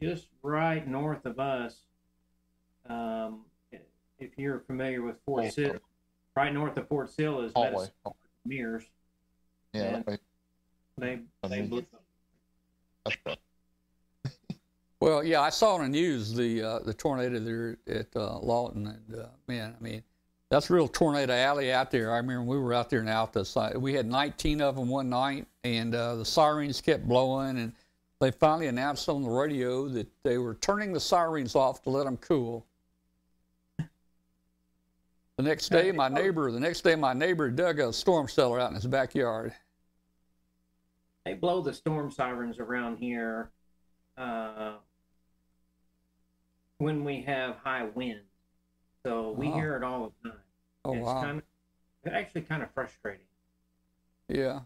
just right north of us. Um, if you're familiar with Fort Sill, right north of Fort Sill is Hallway. Medicine Mears. Yeah. Yeah. that way. They they blew That's right. Well, yeah, I saw on the news the uh, the tornado there at uh, Lawton, and uh, man, I mean, that's real tornado alley out there. I remember we were out there in Altus. I- We had 19 of them one night, and uh, the sirens kept blowing, and they finally announced on the radio that they were turning the sirens off to let them cool. The next day, my neighbor, the next day, my neighbor dug a storm cellar out in his backyard. they blow the storm sirens around here uh, when we have high wind. So we Wow. hear it all the time. Oh it's wow! kind of it's actually kind of frustrating. yeah.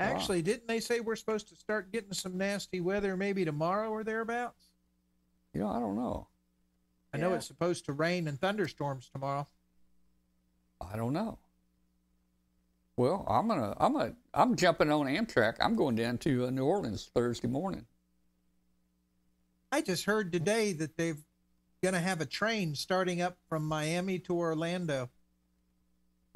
Actually, didn't they say we're supposed to start getting some nasty weather maybe tomorrow or thereabouts? Yeah, I don't know. I know Yeah. it's supposed to rain and thunderstorms tomorrow. I don't know. Well, I'm gonna, I'm gonna, I'm jumping on Amtrak. I'm going down to uh, New Orleans Thursday morning. I just heard today that they've going to have a train starting up from Miami to Orlando,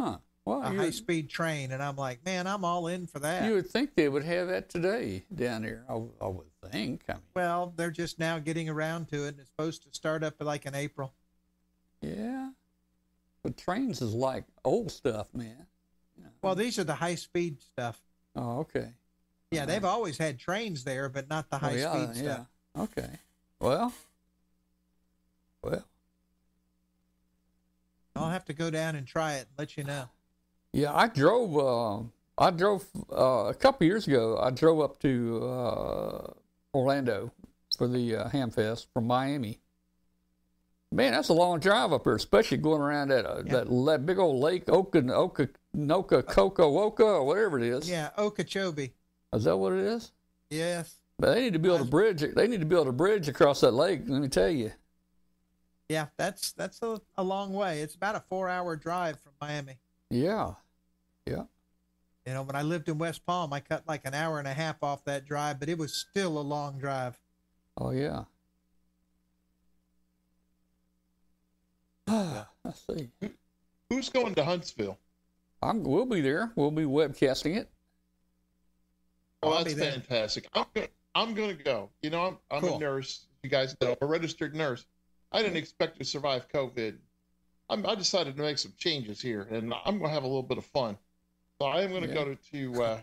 Huh? Well, a high speed train. And I'm like, man, I'm all in for that. you would think they would have that today down there. I, I would think. I mean, well, they're just now getting around to it. And it's supposed to start up like in April. yeah. But trains is like old stuff, man. Well, these are the high speed stuff. oh, okay. Yeah, they've always had trains there, but not the Oh, high yeah, speed yeah. stuff. Okay. Well, well, I'll have to go down and try it and let you know. Yeah, I drove. Uh, I drove uh, a couple years ago. I drove up to uh, Orlando for the uh, Hamfest from Miami. Man, that's a long drive up here, especially going around that uh, Yeah. that, that big old lake, Oka, Oka, Noka, Coca, Woka, or whatever it is. Yeah, Okeechobee. Is that what it is? Yes. But they need to build a bridge. They need to build a bridge across that lake. Let me tell you. Yeah, that's that's a, a long way. It's about a four hour drive from Miami. Yeah, yeah. You know, when I lived in West Palm, I cut like an hour and a half off that drive, but it was still a long drive. Oh yeah. Let's see. Who's going to Huntsville? I'm, we'll be there. We'll be webcasting it. Oh, that's fantastic. I'm gonna, I'm gonna go. You know, I'm, I'm Cool. a nurse. You guys know, a registered nurse. I didn't expect to survive COVID. I'm, I decided to make some changes here, and I'm gonna have a little bit of fun. So I am gonna Yeah. go to, to uh,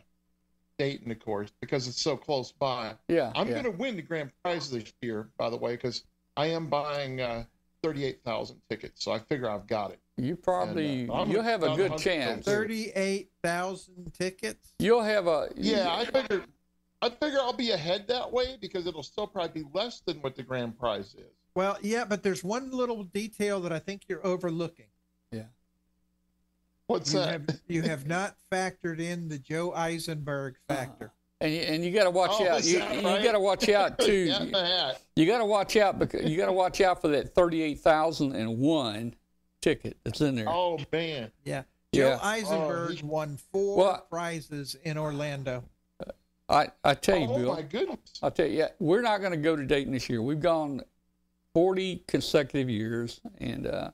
Dayton, of course, because it's so close by. Yeah. I'm yeah. gonna win the grand prize this year, by the way, because I am buying uh, 38,000 tickets. So I figure I've got it. You probably And, uh, you'll have a good chance. for it. Thirty-eight thousand tickets. You'll have a Yeah, I figure I figure I'll be ahead that way because it'll still probably be less than what the grand prize is. Well, yeah, but there's one little detail that I think you're overlooking. Yeah. What's You that? have, you have not factored in the Joe Eisenberg uh-huh. factor. and you, and you got to watch Oh, out. You, that you got to watch out too. Yeah, the hat. You got to watch out because you got to watch out for that thirty-eight thousand and one ticket that's in there. Oh man. Yeah. Yeah. Joe Eisenberg Oh, he- won four Well- prizes in Orlando. I I tell you, Oh Bill. my goodness. I'll tell you, yeah, we're not going to go to Dayton this year. We've gone 40 consecutive years, and uh,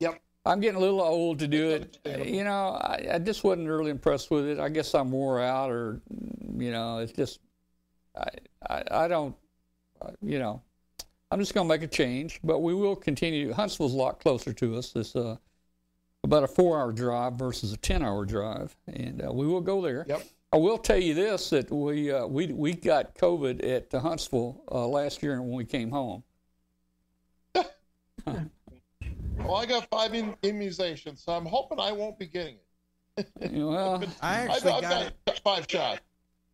Yep. I'm getting a little old to do it. You know, I, I just wasn't really impressed with it. I guess I'm wore out, or you know, it's just I I, I don't uh, you know. I'm just going to make a change, but we will continue. Huntsville's a lot closer to us. It's uh, about a four-hour drive versus a ten-hour drive, and uh, we will go there. Yep. I will tell you this: that we uh, we we got COVID at uh, Huntsville uh, last year when we came home. Well, I got five in, immunizations, so I'm hoping I won't be getting it. Well, I I've, actually I've got it. five shots.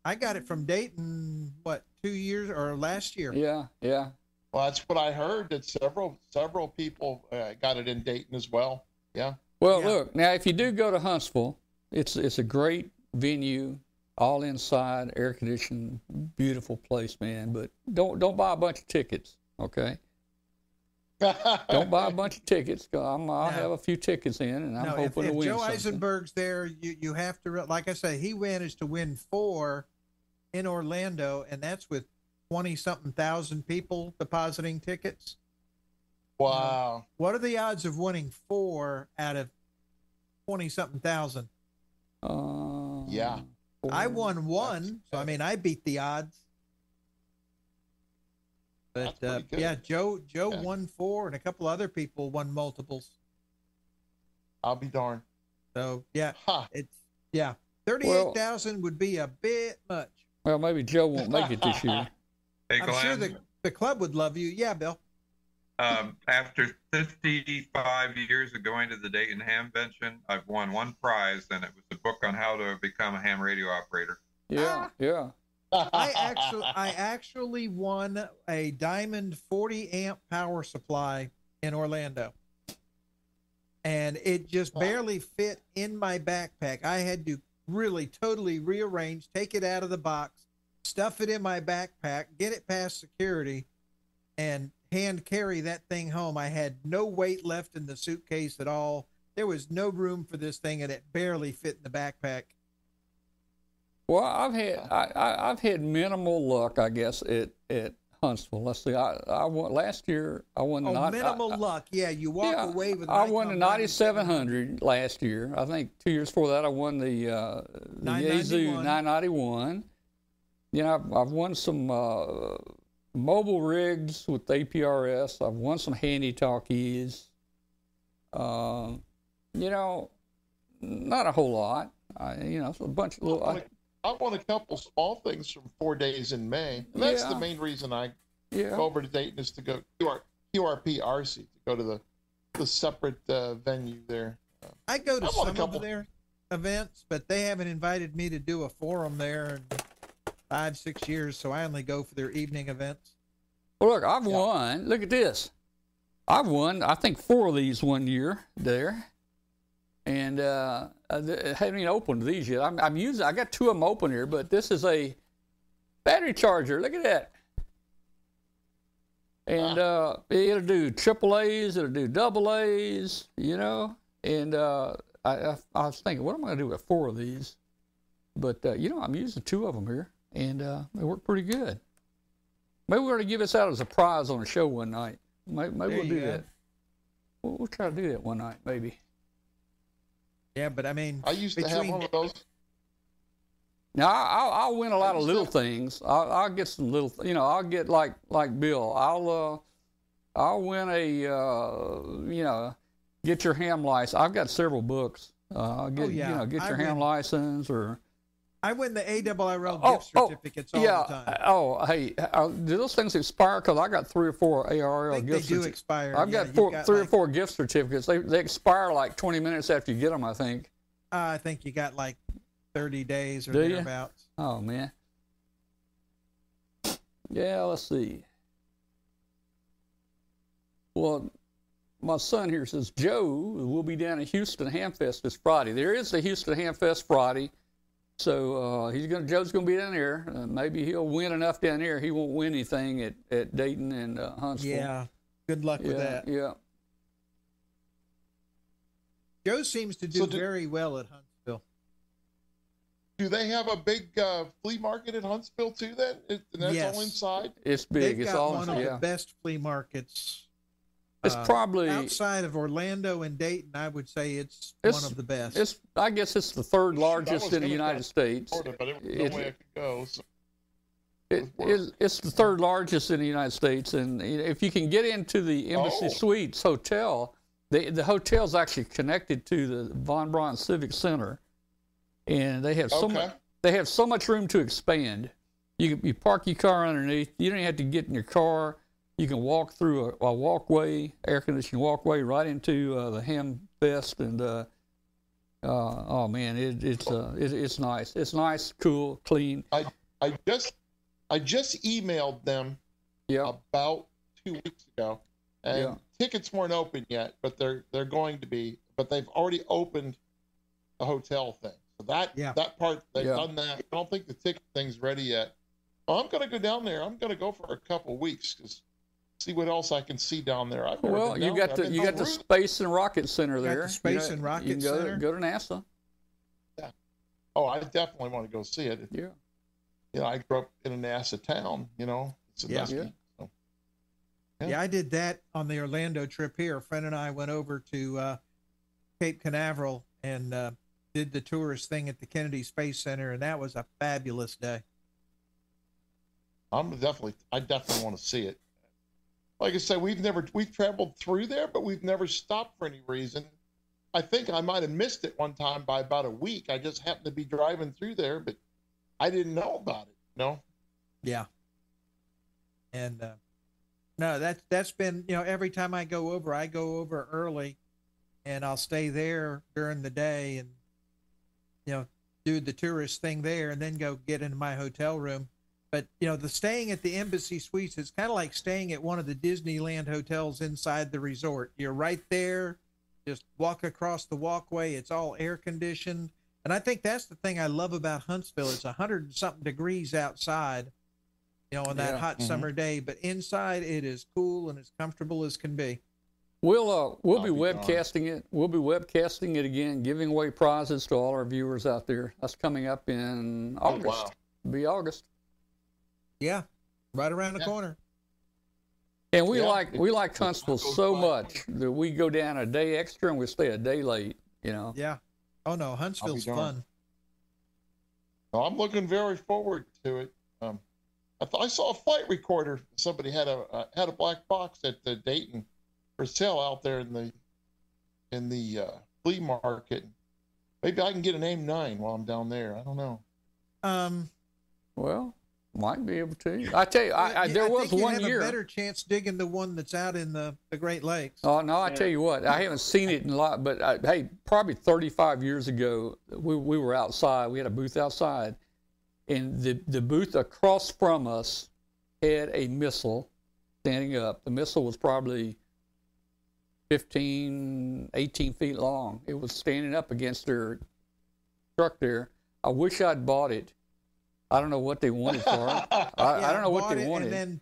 I got it from Dayton. What two years or last year? yeah, yeah. Well, that's what I heard. That several several people uh, got it in Dayton as well. Yeah. Well, Yeah. look now. If you do go to Huntsville, it's it's a great venue, all inside, air conditioned, beautiful place, man. But don't don't buy a bunch of tickets, okay? Don't buy a bunch of tickets. I'm, I'll No. have a few tickets in, and I'm no, hoping if to win Joe something. Eisenberg's there, you you have to. Like I say, he managed to win four in Orlando, and that's with twenty something thousand people depositing tickets. wow. What are the odds of winning four out of twenty something thousand? Uh, Yeah. I won one, so I mean I beat the odds. But uh, yeah, Joe Joe Yeah. won four, and a couple other people won multiples. I'll be darned. So yeah, Ha. it's yeah, thirty-eight thousand would be a bit much. Well, maybe Joe won't make it this year. Hey, I'm sure the the club would love you. Yeah, Bill. Um, after 55 years of going to the Dayton Ham Convention, I've won one prize, and it was a book on how to become a ham radio operator. Yeah, yeah. I actually I actually won a diamond 40 amp power supply in Orlando. And it just Wow. barely fit in my backpack. I had to really totally rearrange, take it out of the box, stuff it in my backpack, get it past security, and hand carry that thing home. I had no weight left in the suitcase at all. There was no room for this thing, and it barely fit in the backpack. Well, I've had I, I've had minimal luck, I guess, at at Huntsville. Let's see, I I won last year. I won the Oh, not- minimal I- luck. Yeah, you walk yeah, away with. I won the 9700 last year. I think two years before that, I won the uh, the Yaesu 991. 991. You know, I've, I've won some uh, mobile rigs with APRS. I've won some handy talkies. Um, you know, not a whole lot. I, you know, a bunch of little. won, I, a, I won a couple small things from four days in May. And that's Yeah. the main reason I yeah. go over to Dayton is to go QR, QRP RC to go to the the separate uh, venue there. I go to I won a some couple. of their events, but they haven't invited me to do a forum there in five, six years. So I only go for their evening events. Well, look, I've Yeah. won. Look at this. I've won, I think, four of these one year there. And uh, I haven't even opened these yet. I'm, I'm using, I got two of them open here, but this is a battery charger. Look at that. And uh, it'll do triple A's, it'll do double A's, you know. And uh, I, I, I was thinking, what am I going to do with four of these? But, uh, you know, I'm using two of them here, and uh, they work pretty good. Maybe we're going to give this out as a prize on a show one night. Maybe, maybe we'll do go. that. We'll, we'll try to do that one night, maybe. Yeah, but I mean, I used to have Between- one of those. Now I- I'll, I'll win a lot of little things. I'll, I'll get some little, you know, I'll get like like Bill. I'll uh, I'll win a uh, you know, get your ham license. I've got several books. Uh, I'll get Oh, yeah. you know, get I your ham win- license or I win the ARRL Oh, gift oh, certificates all yeah. the time. Oh, hey, uh, do those things expire? Because I got three or four I ARRL think they do certificates. expire. I've Yeah, got four, three or four gift certificates. They they expire like 20 minutes after you get them. I think. Uh, I think you got like 30 days or Do thereabouts. Oh man. Yeah, let's see. Well, my son here says Joe will be down at Houston Hamfest this Friday. There is the Houston Hamfest Friday, so uh, he's gonna Joe's gonna be down there. Uh, maybe he'll win enough down there. He won't win anything at, at Dayton and uh, Huntsville. Yeah. Good luck with that. yeah. Joe seems to do So do- very well at Huntsville. Do they have a big uh, flea market in Huntsville too? Then and that's Yes. all inside. It's big. They've it's got all one of yeah. the best flea markets It's Uh, probably outside of Orlando and Dayton, I would say it's, It's- one of the best. it's. I guess it's the third largest in the United States. Florida, but it was It- no way I could go. So. It, it, it's the third largest in the United States, and if you can get into the Embassy Oh. Suites hotel, the the hotel's actually connected to the Von Braun Civic Center, and they have so Okay. much they have so much room to expand. You you park your car underneath. You don't even have to get in your car. You can walk through a, a walkway, air conditioned walkway, right into uh, the Ham Fest, and uh, uh, oh man, it, it's uh, it, it's nice. It's nice, cool, clean. I I just I just emailed them Yeah. about two weeks ago, and Yeah. tickets weren't open yet, but they're they're going to be. But they've already opened the hotel thing. So that Yeah. that part they've Yeah. done that. I don't think the ticket thing's ready yet. I'm gonna go down there. I'm gonna go for a couple weeks because see what else I can see down there. I've Well, you got there. the you got the Space and Rocket Center Got the there. Space You and know, Rocket you can go, Center. Go to NASA. Yeah. Oh, I definitely want to go see it. Yeah. You know, I grew up in a NASA town. You know, it's a Yeah. Yeah. so. Yeah, I did that on the Orlando trip here. A friend and I went over to uh, Cape Canaveral and uh, did the tourist thing at the Kennedy Space Center, and that was a fabulous day. I'm definitely, I definitely want to see it. Like I said, we've never, we've traveled through there, but we've never stopped for any reason. I think I might have missed it one time by about a week. I just happened to be driving through there, but I didn't know about it. No, Yeah. And uh, no, that's that's been you know every time I go over, I go over early, and I'll stay there during the day and you know do the tourist thing there, and then go get into my hotel room. But you know the staying at the Embassy Suites is kind of like staying at one of the Disneyland hotels inside the resort. You're right there, just walk across the walkway. It's all air conditioned. And I think that's the thing I love about Huntsville. It's a hundred and something degrees outside, you know, on that Yeah. hot Mhm. summer day, but inside it is cool and as comfortable as can be. We'll uh, we'll I'll be be darned. webcasting it. We'll be webcasting it again, giving away prizes to all our viewers out there. That's coming up in Oh, August. wow. Be August. Yeah, right around the Yeah. corner. And we Yeah. like we like Huntsville so by much that we go down a day extra and we stay a day late. You know. Yeah. Oh no, Huntsville's fun. No, I'm looking very forward to it. Um, I, th- I saw a flight recorder. Somebody had a uh, had a black box at the Dayton for sale out there in the in the uh, flea market. Maybe I can get an AIM nine while I'm down there. I don't know. Um, Well, might be able to. I tell you, I, I, yeah, there was think you'd one have year. a better chance digging the one that's out in the, the Great Lakes. Oh no! I Yeah. tell you what, I haven't seen it in a lot, but I, hey, probably 35 years ago, we, we were outside. We had a booth outside, and the the booth across from us had a missile standing up. The missile was probably 15, 18 feet long. It was standing up against their truck there. I wish I'd bought it. I don't know what they wanted for. I, I don't know what they it wanted. And then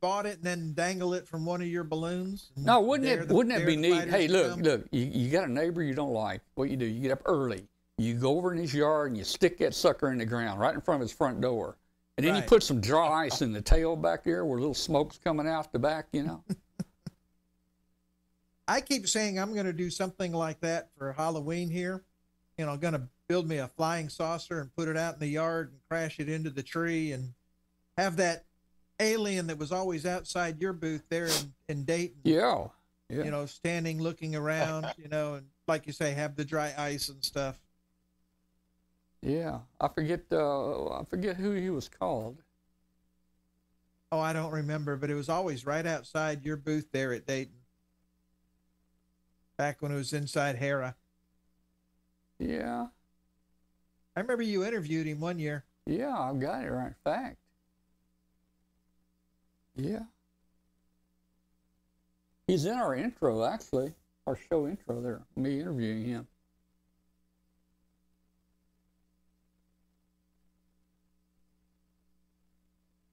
bought it and then dangle it from one of your balloons. No, wouldn't it the- wouldn't it be neat? Hey, look, come? look, you, you got a neighbor you don't like. What you do? You get up early. You go over in his yard and you stick that sucker in the ground right in front of his front door. And then you put some dry ice in the tail back there where little smoke's coming out the back, you know. I keep saying I'm going to do something like that for Halloween here. You know, going to build me a flying saucer and put it out in the yard and crash it into the tree and have that alien that was always outside your booth there in, in Dayton. Yeah. Yeah. You know, standing looking around. You know, and like you say, have the dry ice and stuff. Yeah. I forget uh I forget who he was called. Oh, I don't remember, but it was always right outside your booth there at Dayton. Back when it was inside Hara. Yeah. I remember you interviewed him one year. Yeah, I've got it right. Fact. Yeah. He's in our intro, actually, our show intro there, me interviewing him.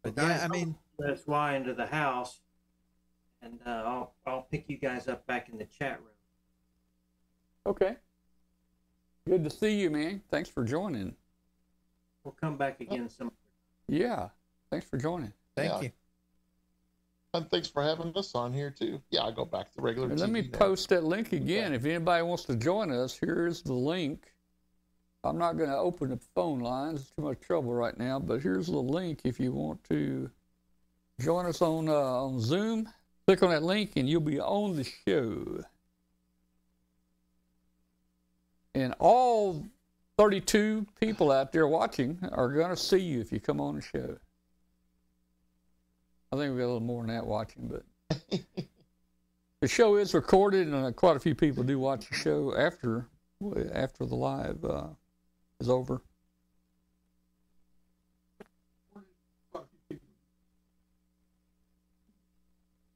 But Well, yeah, I mean, That's why into the house, and uh, I'll I'll pick you guys up back in the chat room. Okay. Good to see you, man. Thanks for joining. We'll come back again some. Yeah. Thanks for joining. thank Yeah. you. And thanks for having us on here too. Yeah, I go back to regular. And let me now. post that link again. If anybody wants to join us, here's the link. I'm not going to open the phone lines. It's too much trouble right now. But here's the link if you want to join us on uh, on Zoom. Click on that link and you'll be on the show. And all 32 people out there watching are going to see you if you come on the show. I think we got a little more than that watching, but the show is recorded, and uh, quite a few people do watch the show after after the live uh, is over.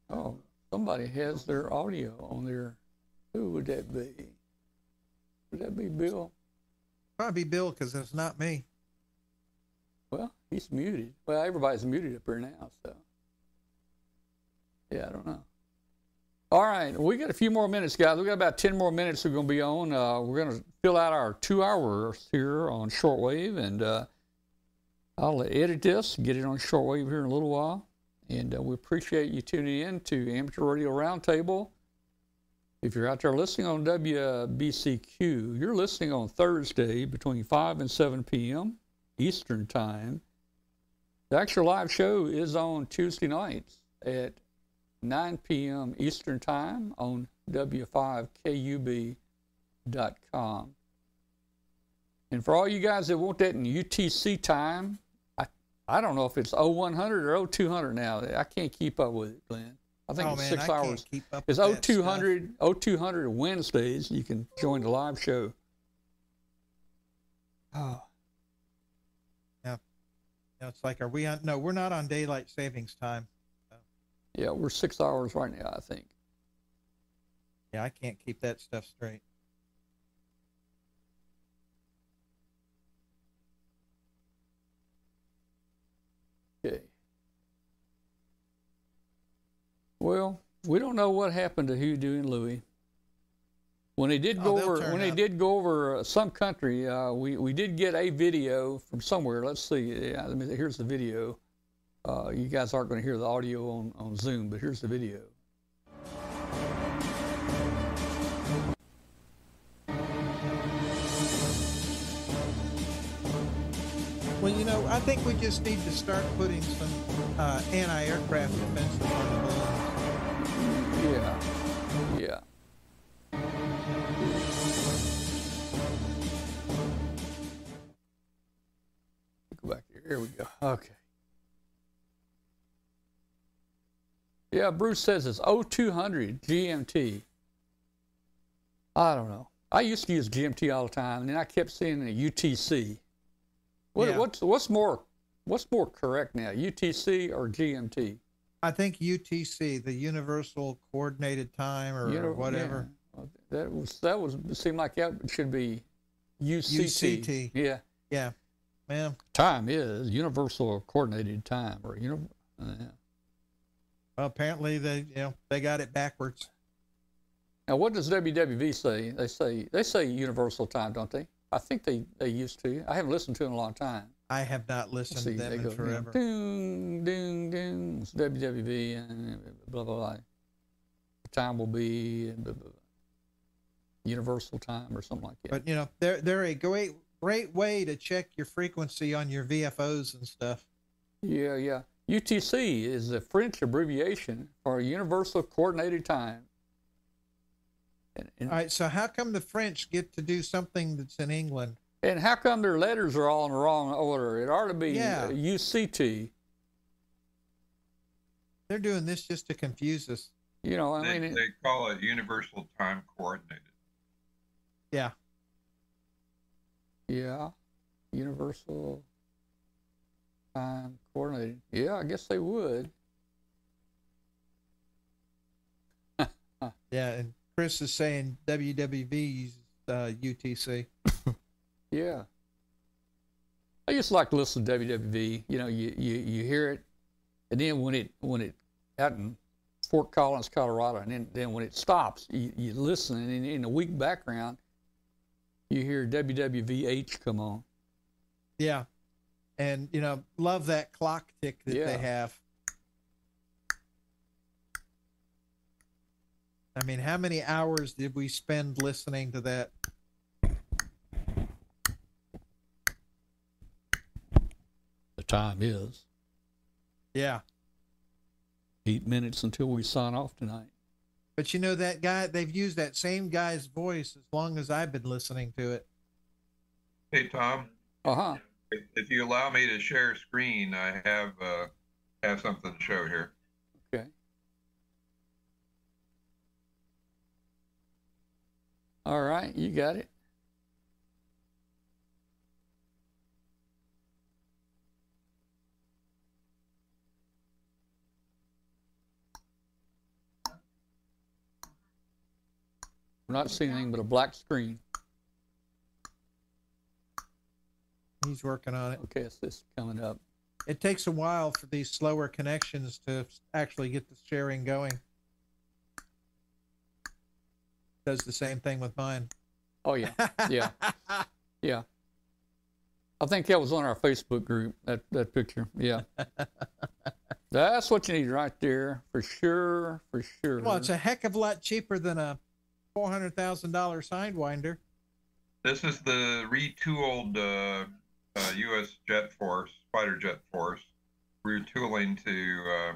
Oh, somebody has their audio on their. Who would that be? Would that be Bill? Probably Bill because it's not me. Well, he's muted. Well, everybody's muted up here now, so. Yeah, I don't know. All right, we got a few more minutes, guys. We got about ten more minutes. We're going to be on. Uh, we're going to fill out our two hours here on shortwave, and uh, I'll edit this, get it on shortwave here in a little while. And uh, we appreciate you tuning in to Amateur Radio Roundtable. If you're out there listening on WBCQ, you're listening on Thursday between 5 and 7 p.m. Eastern Time. The actual live show is on Tuesday nights at 9 p.m. Eastern Time on W5KUB.com. And for all you guys that want that in UTC time, I, I don't know if it's 0100 or 0200 now. I can't keep up with it, Glenn. I think oh it's man, six I hours. can't keep up. It's with that stuff. 0200, 0200 Wednesdays. You can join the live show. Oh, You know, it's like, are we on? No, we're not on daylight savings time. yeah, we're six hours right now, I think. Yeah, I can't keep that stuff straight. Okay. Well, we don't know what happened to Hoodoo and Louie. When they did Oh, go they'll over, when they did go over uh, some country, uh, we we did get a video from somewhere. Let's see. Yeah, let me, here's the video. Uh, you guys aren't going to hear the audio on, on Zoom, but here's the video. Well, you know, I think we just need to start putting some uh, anti-aircraft defenses on the balloons. Yeah. Yeah. Go back here. Here we go. Okay. Yeah, Bruce says it's 0200 GMT. I don't know. I used to use GMT all the time, and then I kept seeing the UTC. What, Yeah. What's what's more what's more correct now, UTC or GMT? I think UTC, the Universal Coordinated Time or, whatever. yeah. That was that was seemed like that should be UCT. UCT. Yeah, Yeah, man. time is universal coordinated time, or you know. Uh, Well, apparently they, you know, they got it backwards. now, what does WWV say? They say they say universal time, don't they? I think they they used to. I haven't listened to in a long time. I have not listened See, to them in go you know, forever. ding ding ding. It's WWV and blah blah blah. The time will be blah, blah, blah. universal time or something like that. But you know, they're they're a great great way to check your frequency on your VFOs and stuff. Yeah, yeah. UTC is the French abbreviation for Universal Coordinated Time. And, and, All right, so how come the French get to do something that's in England? And how come their letters are all in the wrong order? It ought to be Yeah. uh, UCT. They're doing this just to confuse us. You know, I They, mean, it- they call it Universal Time Coordinated. Yeah, yeah, Universal Time Coordinated. Yeah, I guess they would. yeah. And Chris is saying WWV uses uh, UTC. Yeah. I used to like to listen to WWV. You know, you, you, you hear it, and then when it when it out in Fort Collins, Colorado, and then, then when it stops, you, you listen, and in, in the weak background, you hear WWVH come on. Yeah, and you know, love that clock tick that Yeah. they have. I mean, how many hours did we spend listening to that? Time is Yeah. eight minutes until we sign off tonight. But you know that guy, they've used that same guy's voice as long as I've been listening to it. Hey, Tom, Uh huh. if, if you allow me to share screen, I have, uh, have something to show here. Okay. All right, you got it. We're not seeing anything but a black screen. He's working on it. Okay, it's this coming up. It takes a while for these slower connections to actually get the sharing going. Does the same thing with mine. Oh yeah, yeah, yeah. I think that was on our Facebook group. That that picture. Yeah. That's what you need right there for sure, for sure. Well, it's a heck of a lot cheaper than a four hundred thousand dollar sidewinder. This is the retooled uh, uh, U.S. Jet Force, fighter jet force, retooling to uh,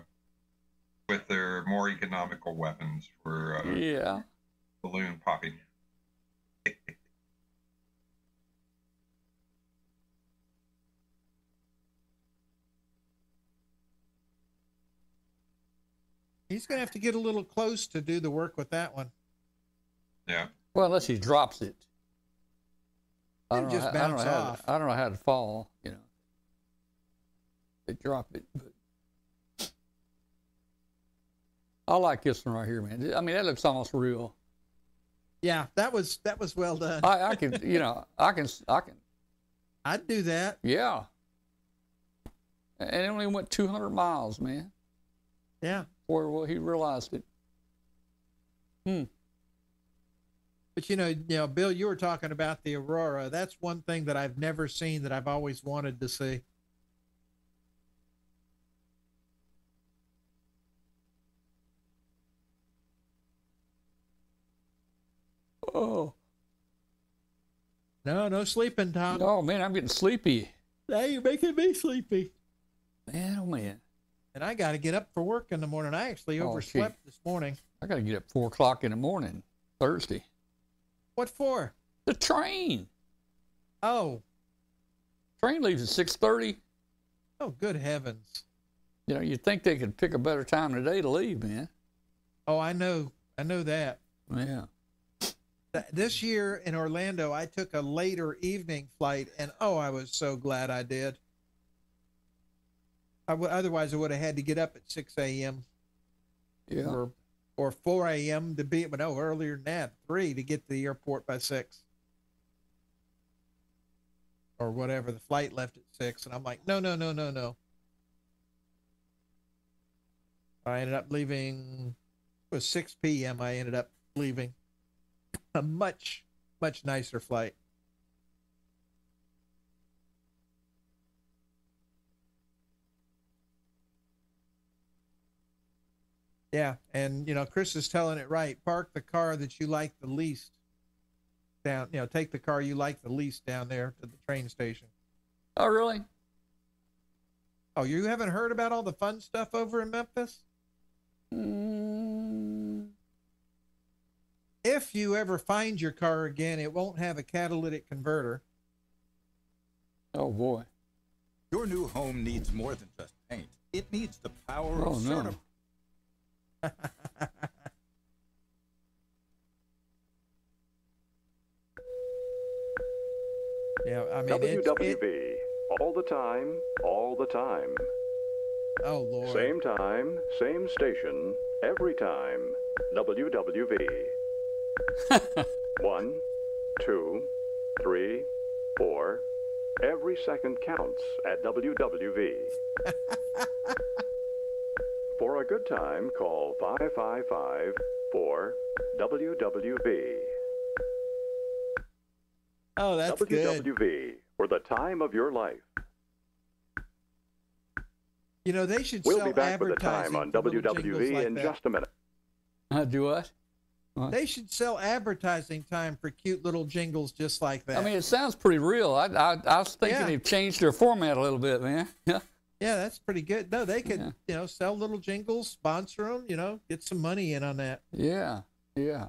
with their more economical weapons for uh, yeah. balloon popping. He's gonna have to get a little close to do the work with that one. Yeah. Well, unless he drops it. I It'd don't, know just how, I, don't bounce know how off. to, I don't know how to fall. You know. They drop it, but I like this one right here, man. I mean, that looks almost real. Yeah, that was that was well done. I, I can, you know, I can, I can, I'd do that. yeah. And it only went 200 miles, man. Yeah. Before well, he realized it. Hmm. But you know, you know, Bill, you were talking about the aurora. That's one thing that I've never seen that I've always wanted to see. Oh, No, no sleeping, Tom. oh man, I'm getting sleepy. Now you're making me sleepy. Man, oh man, And I got to get up for work in the morning. I actually Oh, overslept this morning. I got to get up four o'clock in the morning Thursday. What for? The train, Oh, train leaves at six thirty. oh, good heavens! You know, you'd think they could pick a better time of day to leave, man. Oh, I know, I know that. Yeah. Th- This year in Orlando, I took a later evening flight, and oh, I was so glad I did. I w- otherwise, I would have had to get up at six a.m. Yeah. or or four a.m. to be, but no, earlier than that, three to get to the airport by six, or whatever. The flight left at six, and I'm like, no, no, no, no, no. I ended up leaving. It was six p.m. I ended up leaving. A much much nicer flight. Yeah, and you know, Chris is telling it right. Park the car that you like the least down. You know, take the car you like the least down there to the train station. Oh, really? Oh, you haven't heard about all the fun stuff over in Memphis? Mm, If you ever find your car again, it won't have a catalytic converter. oh boy. Your new home needs more than just paint. It needs the power Oh of no. Yeah, I mean, WWV. it, all the time, all the time. oh Lord, Same time, same station, every time. WWV. One, two, three, four. Every second counts at WWV. For a good time, call 555 4 WWV. oh that's good. WWV. For the time of your life. You know, they should We'll sell be back with the time on for WWV like in that. just a minute. Uh, do what? What? They should sell advertising time for cute little jingles just like that. I mean, it sounds pretty real. I, I, I was thinking Yeah. they've changed their format a little bit, man. Yeah. yeah, that's pretty good. No, they could, Yeah. you know, sell little jingles, sponsor them, you know, get some money in on that. Yeah. Yeah.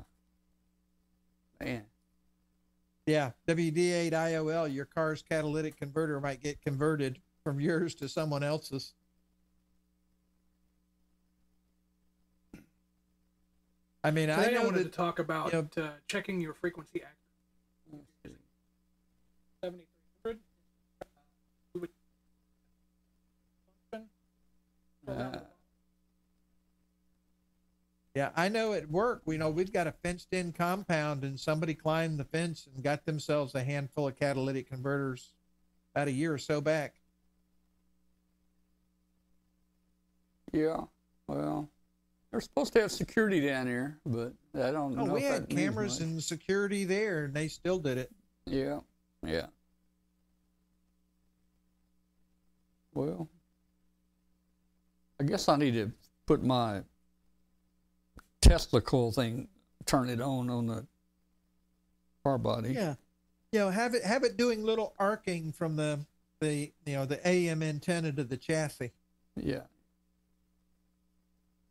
Man. Yeah, WD8 IOL, your car's catalytic converter might get converted from yours to someone else's. I mean, I Today I, know wanted that to talk about you know- uh, checking your frequency accuracy. 7300. You would function. Fill that Uh. Yeah, I know at work, we know we've got a fenced in compound and somebody climbed the fence and got themselves a handful of catalytic converters about a year or so back. Yeah. Well, they're supposed to have security down here, but I don't Oh, know. we if had that means cameras much. and security there and they still did it. Yeah. Yeah. Well, I guess I need to put my Tesla coil thing, turn it on on the car body. Yeah. You know, have it have it doing little arcing from the the you know the AM antenna to the chassis. Yeah.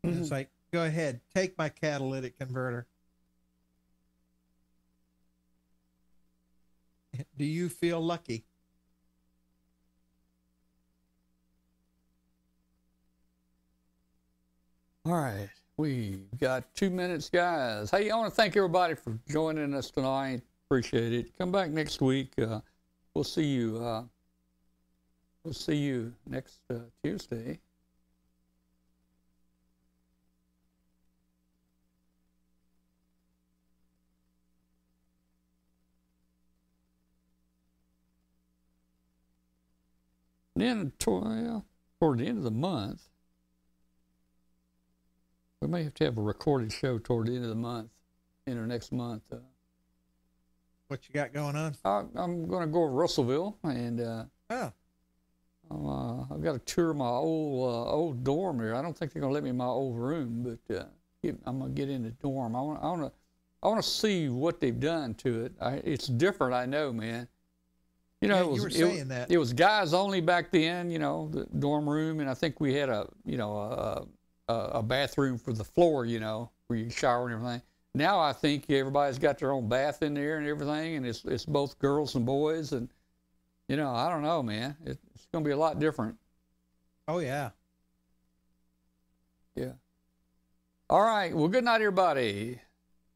And It's like, go ahead, take my catalytic converter. Do you feel lucky? All right. We've got two minutes, guys. Hey, I want to thank everybody for joining us tonight. Appreciate it. Come back next week. Uh, we'll see you. Uh, we'll see you next uh, Tuesday. Then, toward, the end of the month, we may have to have a recorded show toward the end of the month, in the next month. Uh, What you got going on? I, I'm going to go to Russellville, and uh, Oh, I'm, uh, I've got to tour my old uh, old dorm here. I don't think they're going to let me in my old room, but uh, I'm going to get in the dorm. I want I want to I want to see what they've done to it. I, it's different, I know, man. You know, Yeah, it you was were it, saying that. it was guys only back then. You know, the dorm room, and I think we had a you know a, a, a bathroom for the floor. You know, where you shower and everything. Now I think everybody's got their own bath in there and everything, and it's it's both girls and boys, and you know I don't know, man. It, it's going to be a lot different. oh yeah. Yeah. All right. Well, good night, everybody.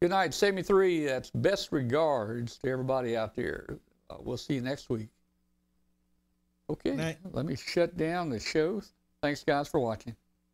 Good night, 73. That's best regards to everybody out there. Uh, we'll see you next week. Okay. Let me shut down the show. Thanks, guys, for watching.